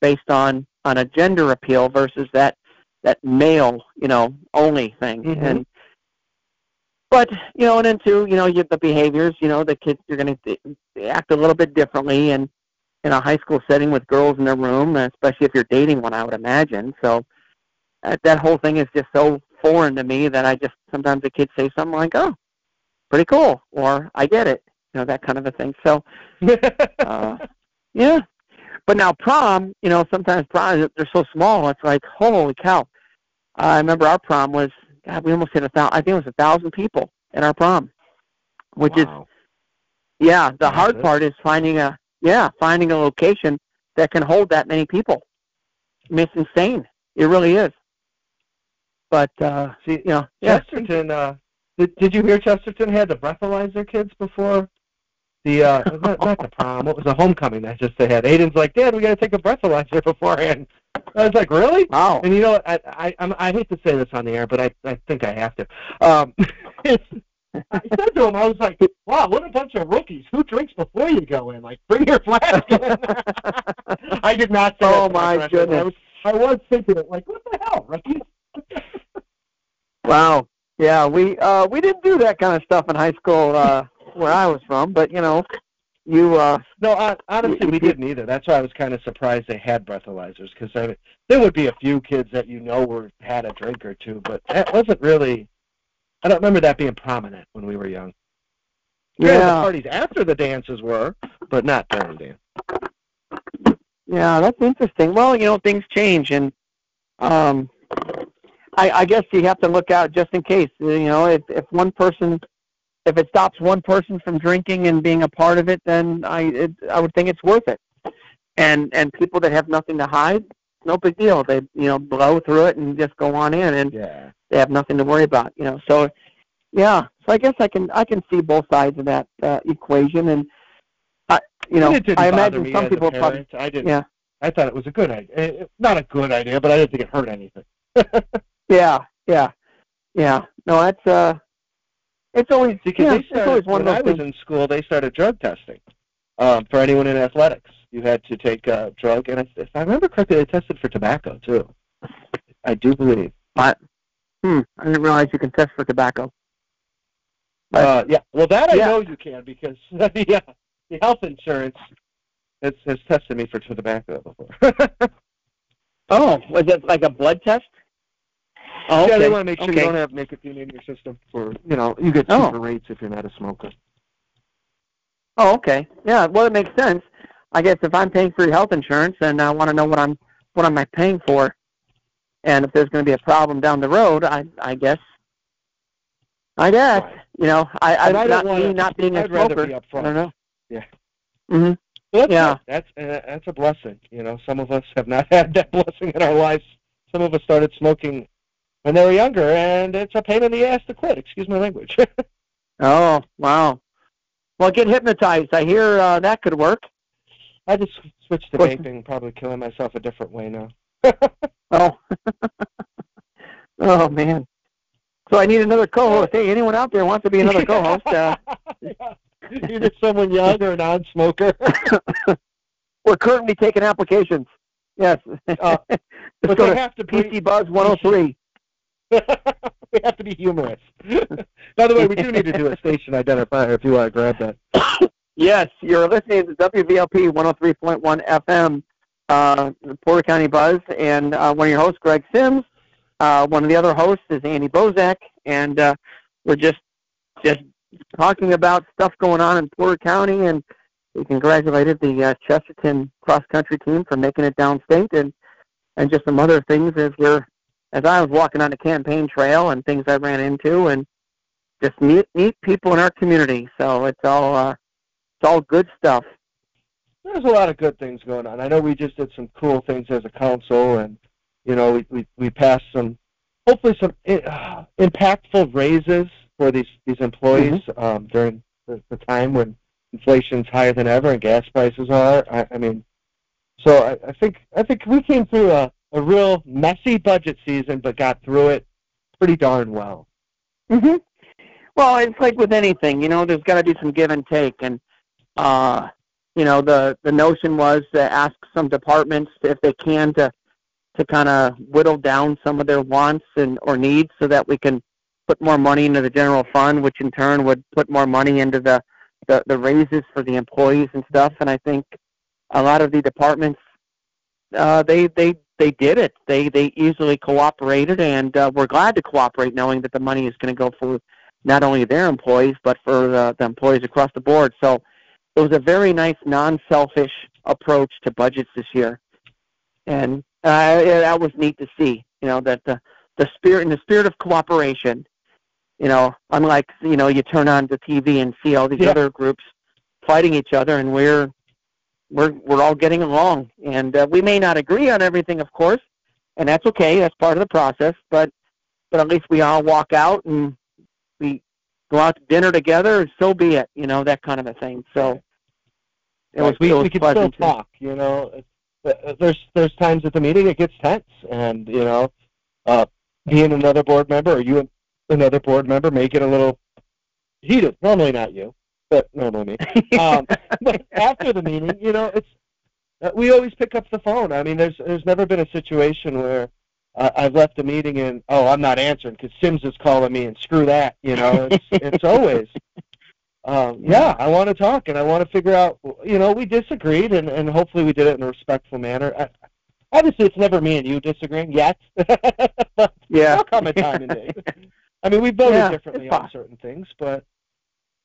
based on on a gender appeal versus that that male, you know, only thing. Mhm. And but you know, and then too, you know, you the behaviors. You know, the kids you're going to act a little bit differently, and in a high school setting with girls in their room, especially if you're dating one, I would imagine. So that that whole thing is just so foreign to me that I just sometimes the kids say something like, "Oh, pretty cool," or "I get it," you know, that kind of a thing. So uh, yeah. But now prom, you know, sometimes prom they're so small. It's like holy cow. I remember our prom was God. We almost hit a thousand. I think it was a thousand people at our prom, which is yeah. The hard Massive. part is finding a yeah finding a location that can hold that many people. I mean, it's insane. It really is. But uh, See, you know, yeah, Chesterton. Uh, did, did you hear Chesterton had to breathalyze their kids before the uh, not, not the prom? What was the homecoming that just they had? Aiden's like, Dad, we got to take a breathalyzer beforehand. I was like, really? wow. And you know, I I I'm, I hate to say this on the air, but I I think I have to. Um, it's, I said to him, I was like, wow, what a bunch of rookies. Who drinks before you go in? Like, bring your flask. in. I did not say Oh, my goodness. I was, I was thinking it, like, what the hell, rookies? Wow. Yeah, we uh we didn't do that kind of stuff in high school uh where I was from, but you know, you uh No, hon- honestly, we didn't either. That's why I was kind of surprised they had breathalyzers because I mean, there would be a few kids that you know were had a drink or two, but that wasn't really. I don't remember that being prominent when we were young. Granted, the parties after the dances were, but not during dance. yeah, that's interesting. Well, you know, things change and um I I guess you have to look out just in case, you know, if if one person if it stops one person from drinking and being a part of it, then I it, I would think it's worth it. And and people that have nothing to hide, no big deal. They you know blow through it and just go on in and Yeah. they have nothing to worry about, you know. So, yeah. So I guess I can I can see both sides of that uh, equation, and I, you know, And it didn't I imagine some people probably. I didn't. yeah, I thought it was a good idea. Eh, Not a good idea, but I didn't think it hurt anything. yeah, yeah, yeah. No, that's uh, it's always Because yeah, they started, always one when I was things. in school, they started drug testing um, for anyone in athletics. You had to take a drug, and if I remember correctly, they tested for tobacco too. I do believe. But Hmm, I didn't realize you can test for tobacco. But- Uh, yeah, well, that I Yeah. know you can because the, uh, the health insurance has, has tested me for tobacco before. Oh, was it like a blood test? Oh, Yeah, they want to make sure okay. you don't have nicotine in your system. For you know, you get Oh. rates if you're not a smoker. Oh, okay. Yeah, well, it makes sense. I guess if I'm paying for your health insurance and I want to know what I'm what am I paying for, and if there's going to be a problem down the road, I I guess. I guess Right. you know I I And I not me not being a I'd rather smoker. be I don't know. Yeah. Mhm. That's Yeah. That's uh, that's a blessing. You know, some of us have not had that blessing in our lives. Some of us started smoking when they were younger, and it's a pain in the ass to quit. Excuse my language. Oh wow. Well, get hypnotized. I hear uh, that could work. I just switched to vaping, probably killing myself a different way now. Oh. oh man. So I need another co-host. Hey, anyone out there wants to be another co-host? Uh, Yeah. Either someone young or a non-smoker. we're currently taking applications. Yes. Uh, but they to have to PC Buzz 103. we have to be humorous. By the way, we do need to do a station identifier if you want to grab that. Yes, you're listening to WVLP 103.1 FM, uh, Porter County Buzz, and uh, one of your hosts, Greg Sims. Uh, one of the other hosts is Andy Bozak, and uh, we're just just talking about stuff going on in Porter County, and we congratulated the uh, Chesterton cross country team for making it downstate, and and just some other things as we're as I was walking on the campaign trail and things I ran into, and just meet meet people in our community. So it's all uh, it's all good stuff. there's a lot of good things going on. I know we just did some cool things as a council, and you know we we, we passed some hopefully some uh, impactful raises for these these employees mm-hmm. um, during the, the time when inflation's higher than ever and gas prices are. I, I mean, so I, I think I think we came through a, a real messy budget season, but got through it pretty darn well. Mhm. Well, it's like with anything, you know, there's got to be some give and take, and uh, you know, the the notion was to ask some departments if they can to to kind of whittle down some of their wants and or needs so that we can put more money into the general fund, which in turn would put more money into the the, the raises for the employees and stuff. And I think a lot of the departments uh, they they they did it. They they easily cooperated, and uh, we're glad to cooperate, knowing that the money is going to go for not only their employees but for the, the employees across the board. So it was a very nice, non-selfish approach to budgets this year, and uh, that was neat to see. You know that the the spirit in the spirit of cooperation. You know, unlike you know, you turn on the TV and see all these yeah. other groups fighting each other, and we're we're we're all getting along, and uh, we may not agree on everything, of course, and that's okay. That's part of the process. But but at least we all walk out and we go out to dinner together, and so be it. You know that kind of a thing. So it was, we, it was we can still talk. You know, uh, there's there's times at the meeting it gets tense, and you know, uh, being another board member or you another board member may get a little heated. Normally not you, but no, no, me. Um, but after the meeting, you know, it's uh, we always pick up the phone. I mean, there's there's never been a situation where uh, I've left a meeting and oh, I'm not answering because Sims is calling me and screw that. You know, it's it's always. Um, yeah, I want to talk and I want to figure out. You know, we disagreed and and hopefully we did it in a respectful manner. I, obviously, it's never me and you disagreeing yet. but yeah, there'll come a time and day. I mean, we voted yeah, differently on certain things, but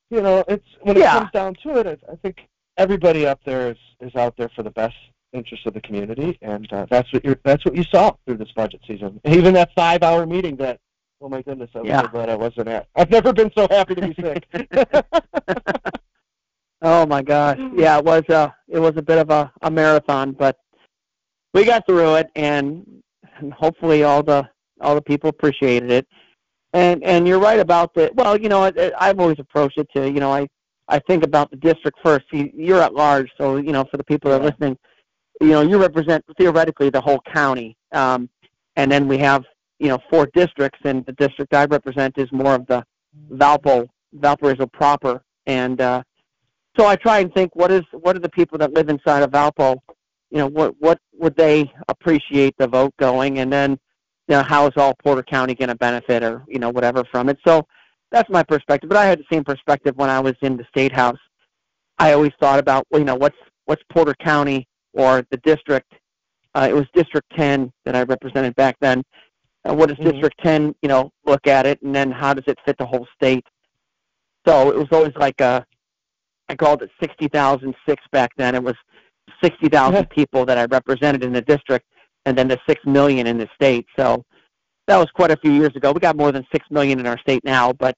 you know, it's when it yeah. comes down to it, I, I think everybody up there is is out there for the best interest of the community, and uh, that's what you that's what you saw through this budget season. Even that five hour meeting that oh my goodness, I was yeah. so glad I wasn't at. I've never been so happy to be sick. oh my gosh, yeah, it was a it was a bit of a, a marathon, but we got through it, and, and hopefully all the all the people appreciated it. And and you're right about the well, you know, I, I've always approached it to you know I I think about the district first. You're at large, so you know for the people that are listening, you know you represent theoretically the whole county, um, and then we have you know four districts, and the district I represent is more of the Valpo Valparaiso proper, and uh, so I try and think what is what are the people that live inside of Valpo, you know what what would they appreciate the vote going, and then you know, how is all Porter County going to benefit or, you know, whatever from it. So that's my perspective. But I had the same perspective when I was in the state house. I always thought about, well, you know, what's what's Porter County or the district. Uh, it was District 10 that I represented back then. Uh, what does mm-hmm. District 10, you know, look at it, and then how does it fit the whole state? So it was always like a, I called it 60,006 back then. It was 60,000 people that I represented in the district and then the six million in the state. So that was quite a few years ago. We got more than six million in our state now, but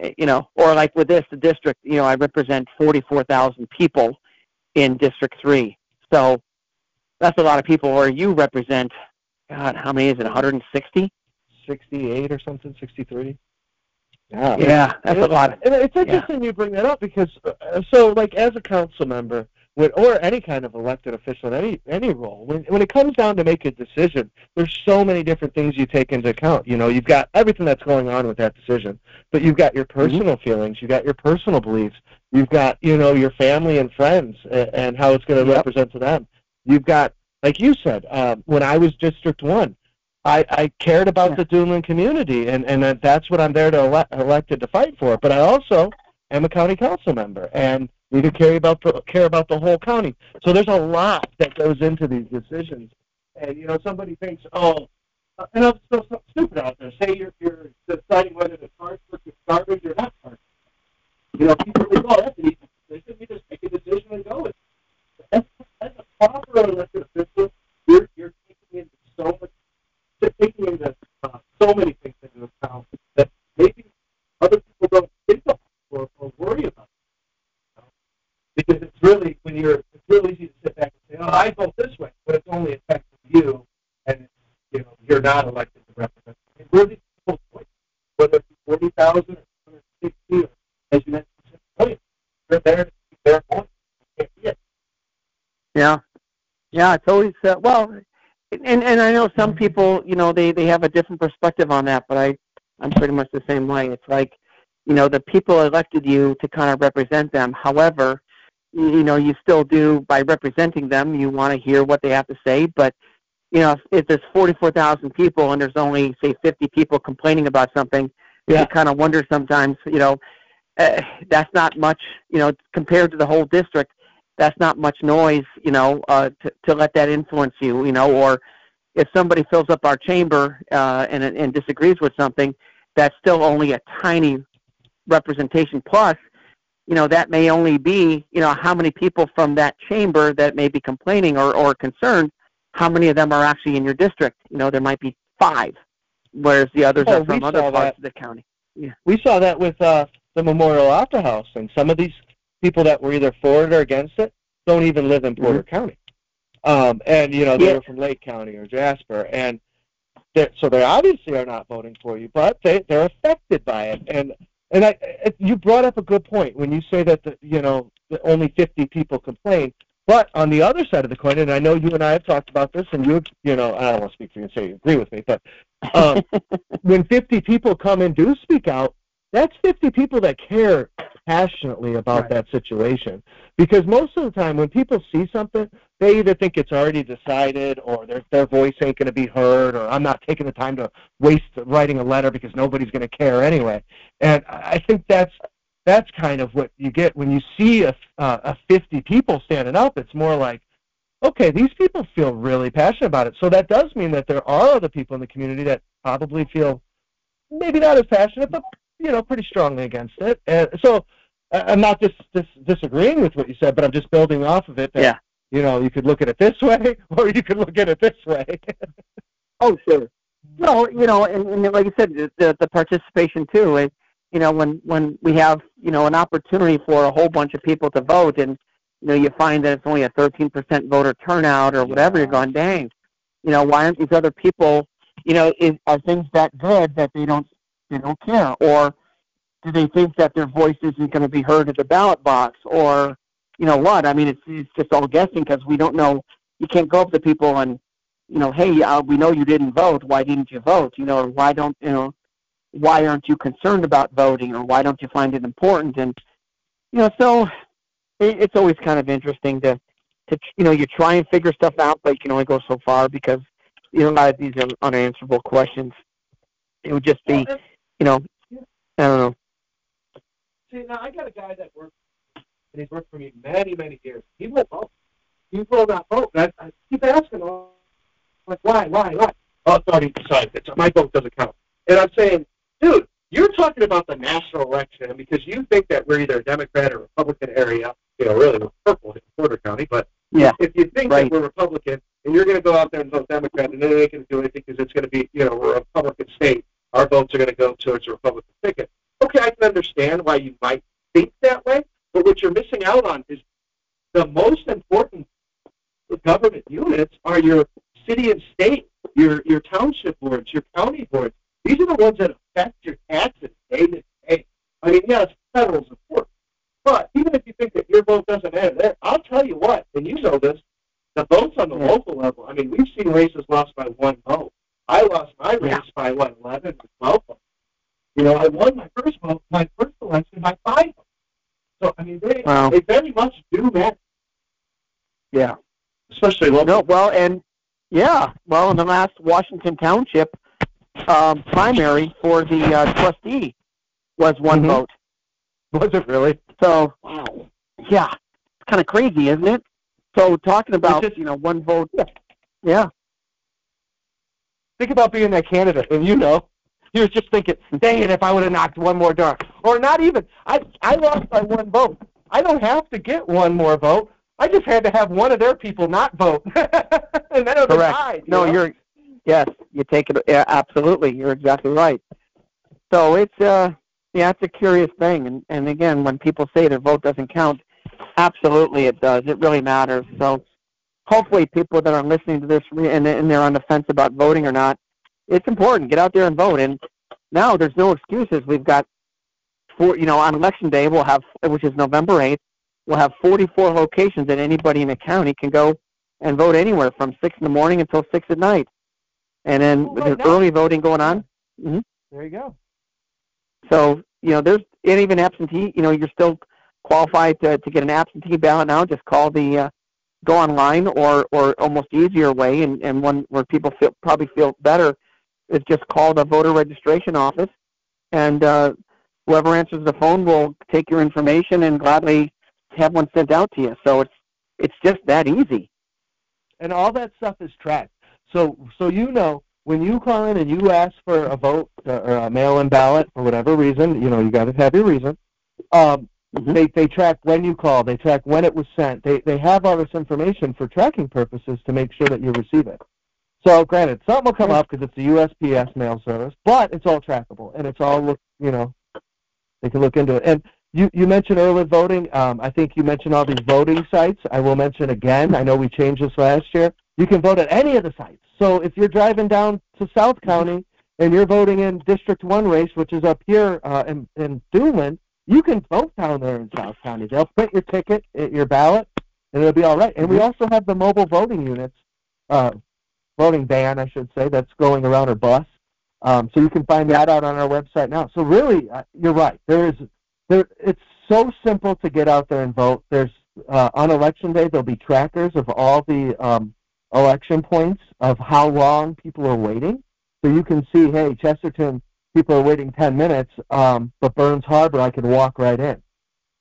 eh, you know, or like with this, the district, you know, I represent forty-four thousand people in District Three. So that's a lot of people. Or you represent, God, how many is it? One hundred and sixty. Sixty-eight or something. Sixty-three. Yeah, yeah, that's a lot. And it's interesting yeah. you bring that up because, uh, so like as a council member, when, or any kind of elected official in any any role, when when it comes down to make a decision, there's so many different things you take into account. You know, you've got everything that's going on with that decision, but you've got your mm-hmm. personal mm-hmm. feelings, you've got your personal beliefs, you've got you know your family and friends and, and how it's going to yep. represent to them. You've got, like you said, um, when I was District One, I, I cared about yeah. the Duneland community, and and that's what I'm there to ele- elected to fight for. But I also am a county council member, and we to care about the, care about the whole county. So there's a lot that goes into these decisions. And you know, somebody thinks, oh, uh, and I'm still so stupid out there. Say you're you're deciding whether to charge for garbage or not charge. You know, people think, oh, that's an easy decision. You just make a decision and go with it. As a proper elected official, you're you're taking into so much, taking into uh, so many things into account that maybe other people don't think of or, or worry about because it's really when you're it's really not elected to represent. We're these people's voice. Whether it's 40,000 or 60, as you mentioned, they're there to keep their voice. Yeah, yeah. It's always uh, well, and and I know some people, you know, they they have a different perspective on that, but I I'm pretty much the same way. It's like, you know, the people elected you to kind of represent them. However, you know, you still do by representing them. You want to hear what they have to say, but you know, if, if there's 44,000 people and there's only say 50 people complaining about something, yeah. you kind of wonder sometimes, you know, uh, that's not much, you know, compared to the whole district that's not much noise, you know, uh, to, to let that influence you, you know, or if somebody fills up our chamber uh, and, and disagrees with something, that's still only a tiny representation. Plus, you know, that may only be, you know, how many people from that chamber that may be complaining or, or concerned, how many of them are actually in your district? You know, there might be five, whereas the others oh, are from other parts that. of the county. Yeah. We saw that with uh, the Memorial Opera House, and some of these people that were either for it or against it don't even live in Porter mm-hmm. County. Um, and you know they yeah. were from Lake County or Jasper, and so they obviously are not voting for you, but they they're affected by it. And and I, you brought up a good point when you say that the, you know only 50 people complain. But on the other side of the coin, and I know you and I have talked about this, and you you know I don't want to speak for you and say you agree with me, but um, when 50 people come and do speak out, that's 50 people that care passionately about right. that situation. Because most of the time, when people see something, they either think it's already decided, or their their voice ain't going to be heard, or I'm not taking the time to waste writing a letter because nobody's going to care anyway. And I think that's that's kind of what you get when you see a uh, a 50 people standing up. It's more like, okay, these people feel really passionate about it. So that does mean that there are other people in the community that probably feel maybe not as passionate, but you know, pretty strongly against it. And so I'm not just dis- disagreeing with what you said, but I'm just building off of it. That, yeah. You know, you could look at it this way, or you could look at it this way. oh, sure. No, you know, and, and like you said, the the participation too. It, you know, when when we have you know an opportunity for a whole bunch of people to vote, and you know you find that it's only a 13% voter turnout or whatever, yeah. you're going, dang. You know, why aren't these other people? You know, is, are things that good that they don't they don't care, or do they think that their voice isn't going to be heard at the ballot box, or you know what? I mean, it's it's just all guessing because we don't know. You can't go up to people and you know, hey, uh, we know you didn't vote. Why didn't you vote? You know, or why don't you know? Why aren't you concerned about voting, or why don't you find it important? And you know, so it, it's always kind of interesting to to you know you try and figure stuff out, but you can only go so far because you know a lot of these are unanswerable questions. It would just be you know, I don't know. See, now I got a guy that works, and he's worked for me many, many years. He will vote. He will not vote. I, I keep asking him, like, why, why, why? Oh, sorry, sorry, it's, my vote doesn't count. And I'm saying, dude, you're talking about the national election, and because you think that we're either a Democrat or Republican area, you know, really we're purple in Porter County, but yeah, if you think right. that we're Republican and you're going to go out there and vote Democrat, and they going to do anything because it's going to be, you know, we're a Republican state, our votes are going to go towards a Republican ticket. Okay, I can understand why you might think that way, but what you're missing out on is the most important government units are your city and state, your your township boards, your county boards. These are the ones that affect your taxes day to day. I mean, yes, federal's important, but even if you think that your vote doesn't end there, I'll tell you what, and you know this, the votes on the local level. I mean, we've seen races lost by one vote. I lost my race yeah. by what, 11 or 12 votes. You know, I won my first vote, my first election by five votes. So, I mean, they, wow. they very much do matter. Yeah. Especially local. No, well, and, yeah, well, in the last Washington Township um, primary for the uh, trustee was one mm-hmm. vote. Was it really? So, wow. Yeah. It's kind of crazy, isn't it? So, talking about, just, you know, one vote. Yeah. Think about being that candidate, and you know, you're just thinking, dang it, if I would have knocked one more door. Or not even. I I lost by one vote. I don't have to get one more vote. I just had to have one of their people not vote. and then it was tied. No, know? you're yes, you take it yeah, absolutely. You're exactly right. So it's uh yeah, it's a curious thing and and again, when people say their vote doesn't count, absolutely it does. It really matters. So hopefully people that are listening to this and, and they're on the fence about voting or not, it's important. Get out there and vote. And now there's no excuses. We've got four. You know, on election day we'll have, which is November 8th, we'll have 44 locations that anybody in the county can go and vote anywhere from six in the morning until six at night. And then Well, right there's early voting going on. hmm There you go. So you know, there's and even absentee. You know, you're still qualified to to get an absentee ballot now. Just call the uh, go online or or almost easier way, and and one where people feel probably feel better is just call the voter registration office, and uh, whoever answers the phone will take your information and gladly have one sent out to you. So it's it's just that easy. and all that stuff is tracked. So so you know when you call in and you ask for a vote uh, or a mail-in ballot for whatever reason, you know you got to have your reason. Um, Mhm. they they track when you call, they track when it was sent. They they have all this information for tracking purposes to make sure that you receive it. So granted, something will come up because it's the USPS mail service, but it's all trackable and it's all look you know they can look into it. And you you mentioned early voting. Um, I think you mentioned all these voting sites. I will mention again. I know we changed this last year. You can vote at any of the sites. So if you're driving down to South County and you're voting in District One race, which is up here uh, in in Duneland, you can vote down there in South County. They'll print your ticket, uh, your ballot, and it'll be all right. And we also have the mobile voting units, uh, voting van, I should say, that's going around our bus. Um, so you can find that out on our website now. So really, uh, you're right. There is there. It's so simple to get out there and vote. There's uh, on election day there'll be trackers of all the um, election points of how long people are waiting. So you can see, hey, Chesterton, people are waiting 10 minutes, um, but Burns Harbor, I can walk right in.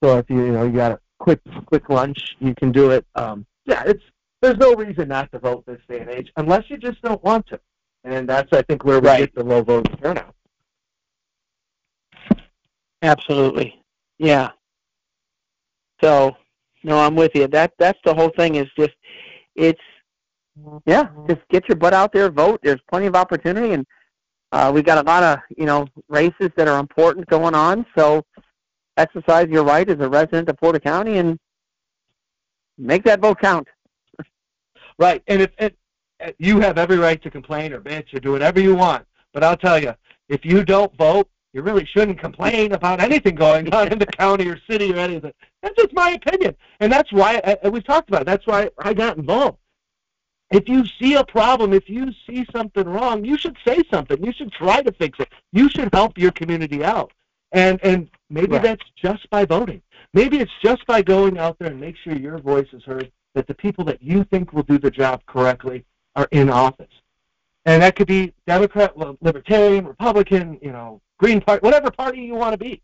So if you you know you got a quick quick lunch, you can do it. Um, yeah, it's there's no reason not to vote this day and age unless you just don't want to, and that's I think where we Right. get the low vote turnout. Absolutely. Yeah. So, no, I'm with you. That that's the whole thing. Is just it's yeah, just get your butt out there, vote. There's plenty of opportunity, and uh, we got a lot of you know races that are important going on. So, exercise your right as a resident of Porter County and make that vote count. Right, and if it, you have every right to complain or bitch or do whatever you want, but I'll tell you, if you don't vote, you really shouldn't complain about anything going on in the county or city or anything. That's just my opinion, and that's why I, I- we've talked about. It. That's why I got involved. If you see a problem, if you see something wrong, you should say something. You should try to fix it. You should help your community out, and and maybe Right. that's just by voting. Maybe it's just by going out there and make sure your voice is heard. That the people that you think will do the job correctly are in office, and that could be Democrat, li- Libertarian, Republican, you know, Green Party, whatever party you want to be.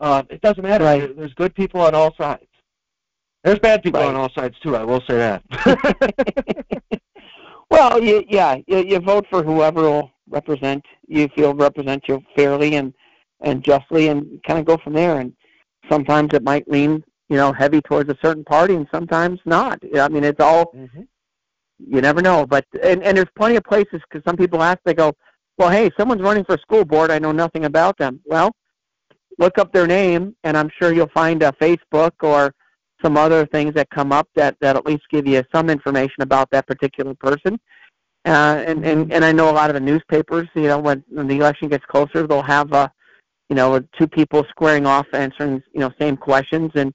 Uh, it doesn't matter. Right. There's good people on all sides. There's bad people Right. on all sides too. I will say that. Well, you, yeah, you, you vote for whoever will represent you feel represent you fairly and and justly, and kind of go from there. And sometimes it might lean, you know, heavy towards a certain party, and sometimes not. I mean, it's all mm-hmm. you never know. But and and there's plenty of places because some people ask, they go, well, hey, someone's running for school board. I know nothing about them. Well, look up their name, and I'm sure you'll find a Facebook or some other things that come up that that at least give you some information about that particular person. Uh, and, and and I know a lot of the newspapers, you know, when, when the election gets closer, they'll have uh, you know two people squaring off answering you know same questions, and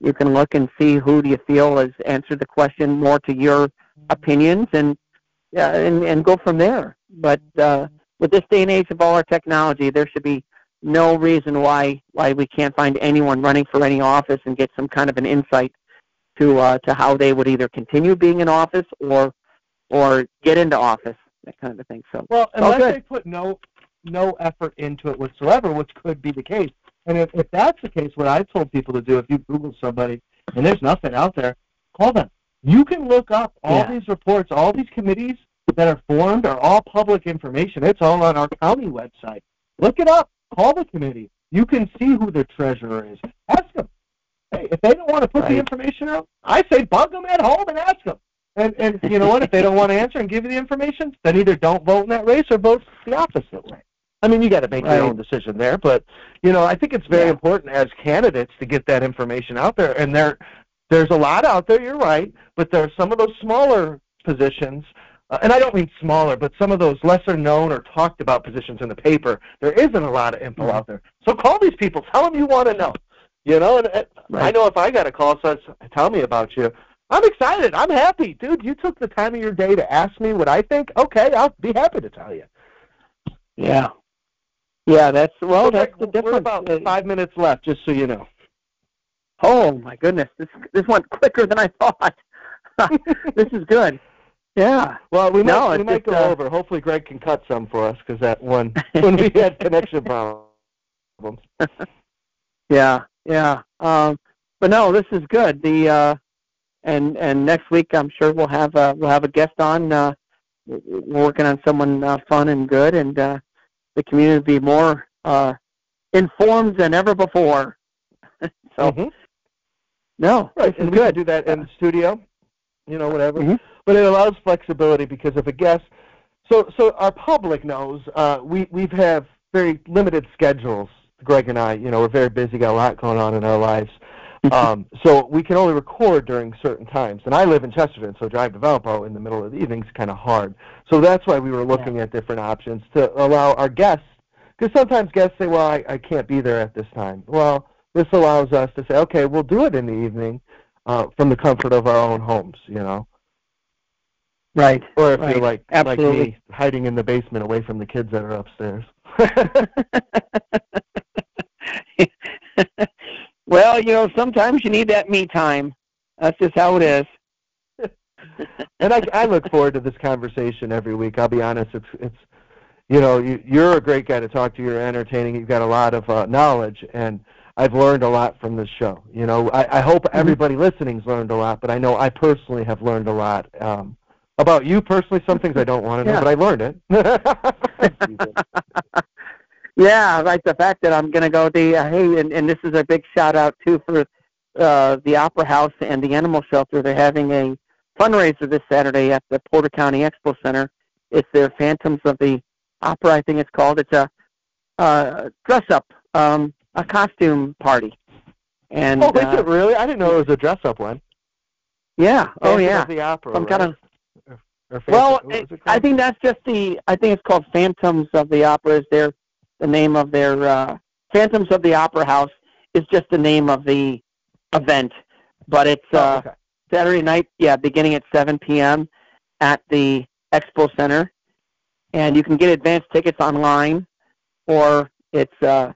you can look and see who do you feel has answered the question more to your opinions, and yeah, and and go from there. But uh, with this day and age of all our technology, there should be no reason why why we can't find anyone running for any office and get some kind of an insight to uh, to how they would either continue being in office or or get into office, that kind of a thing. So Well, unless they put no no effort into it whatsoever, which could be the case. And if, if that's the case, what I've told people to do, if you Google somebody and there's nothing out there, call them. You can look up all Yeah. these reports, all these committees that are formed are all public information. It's all on our county website. Look it up. Call the committee. You can see who the treasurer is. Ask them. Hey, if they don't want to put the information out, I say bug them at home and ask them. And and you know what? If they don't want to answer and give you the information, then either don't vote in that race or vote the opposite way. I mean, you got to make Right. your own decision there, but you know, I think it's very Yeah. important as candidates to get that information out there. And there, there's a lot out there. You're right, but there are some of those smaller positions and I don't mean smaller, but some of those lesser known or talked about positions in the paper, there isn't a lot of info Mhm. out there. So call these people, tell them you want to know. You know, and, and I know if I got a call says, tell me about you. I'm excited. I'm happy, dude. You took the time of your day to ask me what I think. Okay, I'll be happy to tell you. Yeah. Yeah, that's well. So, that's the difference. We're about Uh, five minutes left, just so you know. Oh my goodness, this this went quicker than I thought. this is good. Yeah. Well, we might, No, we might just, go uh, over. Hopefully, Greg can cut some for us because that one when we had connection problems. Yeah. Yeah. Um, but no, this is good. The uh, and and next week I'm sure we'll have uh, we'll have a guest on. Uh, we're working on someone uh, fun and good, and uh, the community will be more uh, informed than ever before. so Mhm. no, Right, and we can do that in the studio, you know, whatever. Mhm. But it allows flexibility because if a guest, so so our public knows uh, we we have very limited schedules. Greg and I, you know, we're very busy, got a lot going on in our lives. Um, so we can only record during certain times. And I live in Chesterton, so drive to Valpo in the middle of the evening is kind of hard. So that's why we were looking at different options to allow our guests, because sometimes guests say, well, I, I can't be there at this time. Well, this allows us to say, okay, we'll do it in the evening uh, from the comfort of our own homes, you know. Right. Or if Right. you're like Absolutely. like me, hiding in the basement away from the kids that are upstairs. well, you know, sometimes you need that me time. That's just how it is. and I, I look forward to this conversation every week. I'll be honest, it's it's you know you, you're a great guy to talk to. You're entertaining. You've got a lot of uh, knowledge, and I've learned a lot from this show. You know, I, I hope everybody listening's learned a lot, but I know I personally have learned a lot. Um, about you personally, some things I don't want to know, Yeah. but I learned it. Yeah, like the fact that I'm going to go the uh, hey, and, and this is a big shout out too for uh, the Opera House and the Animal Shelter. They're having a fundraiser this Saturday at the Porter County Expo Center. It's their Phantoms of the Opera, I think it's called. It's a uh, dress up, um, a costume party. And oh, is uh, it really? I didn't know it was a dress-up one. yeah, oh yeah. of the opera. Some kind right? of Or- or Well, what it I think that's just the. I think it's called Phantoms of the Opera. Is their the name of their uh, Phantoms of the Opera House is just the name of the event, but it's Oh, uh, okay. Saturday night. Yeah, beginning at 7 p.m. at the Expo Center, and you can get advance tickets online, or it's uh,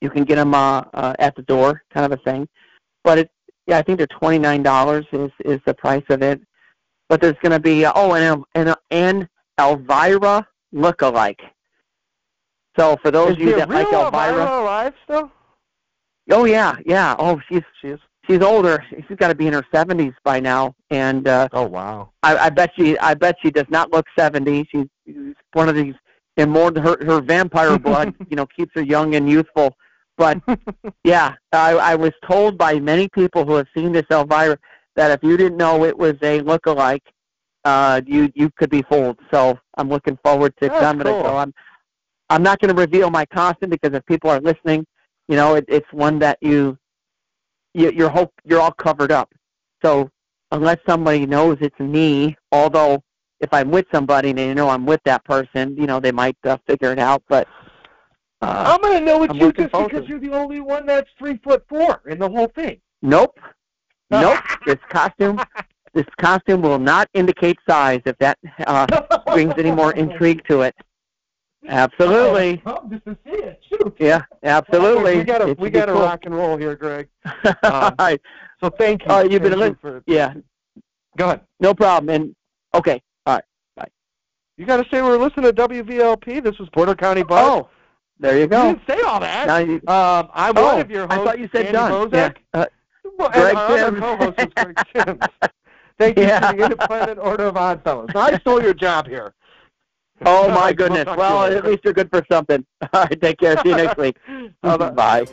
you can get them uh, uh, at the door, kind of a thing. But it, yeah, I think they're twenty nine dollars is is the price of it but there's going to be uh, oh and an an Elvira lookalike. So for those Is of you that like real Elvira, alive still? oh yeah, yeah. Oh, she's she's she's older. She's got to be in her 70s by now, and uh, Oh wow. I, I bet she I bet she does not look 70. She's, she's one of these, and more than her her vampire blood, you know, keeps her young and youthful. But yeah, I, I was told by many people who have seen this Elvira that if you didn't know it was a lookalike, uh, you you could be fooled. So I'm looking forward to That's coming. cool. So I'm I'm not going to reveal my costume because if people are listening, you know, it, it's one that you you you're hope you're all covered up. So unless somebody knows it's me, although if I'm with somebody and they know I'm with that person, you know, they might uh, figure it out. But uh, I'm gonna know it's I'm you just because you're the only one that's three foot four in the whole thing. nope, nope. this costume, this costume will not indicate size. If that uh, brings any more intrigue to it, absolutely. Oh, just to see it. Shoot. Yeah, absolutely. We gotta we gotta cool. rock and roll here, Greg. All Um, right. So thank you. Uh, you've been a you for, Yeah, Go ahead. no problem. And okay. All right. Bye. You got to say we're listening to WVLP. This was Porter County Buzz. Oh, there you you go. didn't say all that. Now you, Um, I'm Oh, one of your hosts. I thought you said Andy done. Bozak. Yeah. Uh, Well, Greg and our other co-host is Greg Sims. Thank you Yeah. to the Independent Order of Oddfellows. I stole your job here. oh my we'll goodness. Well, you later. at least you're good for something. All right. Take care. See you next week. Bye-bye. Bye.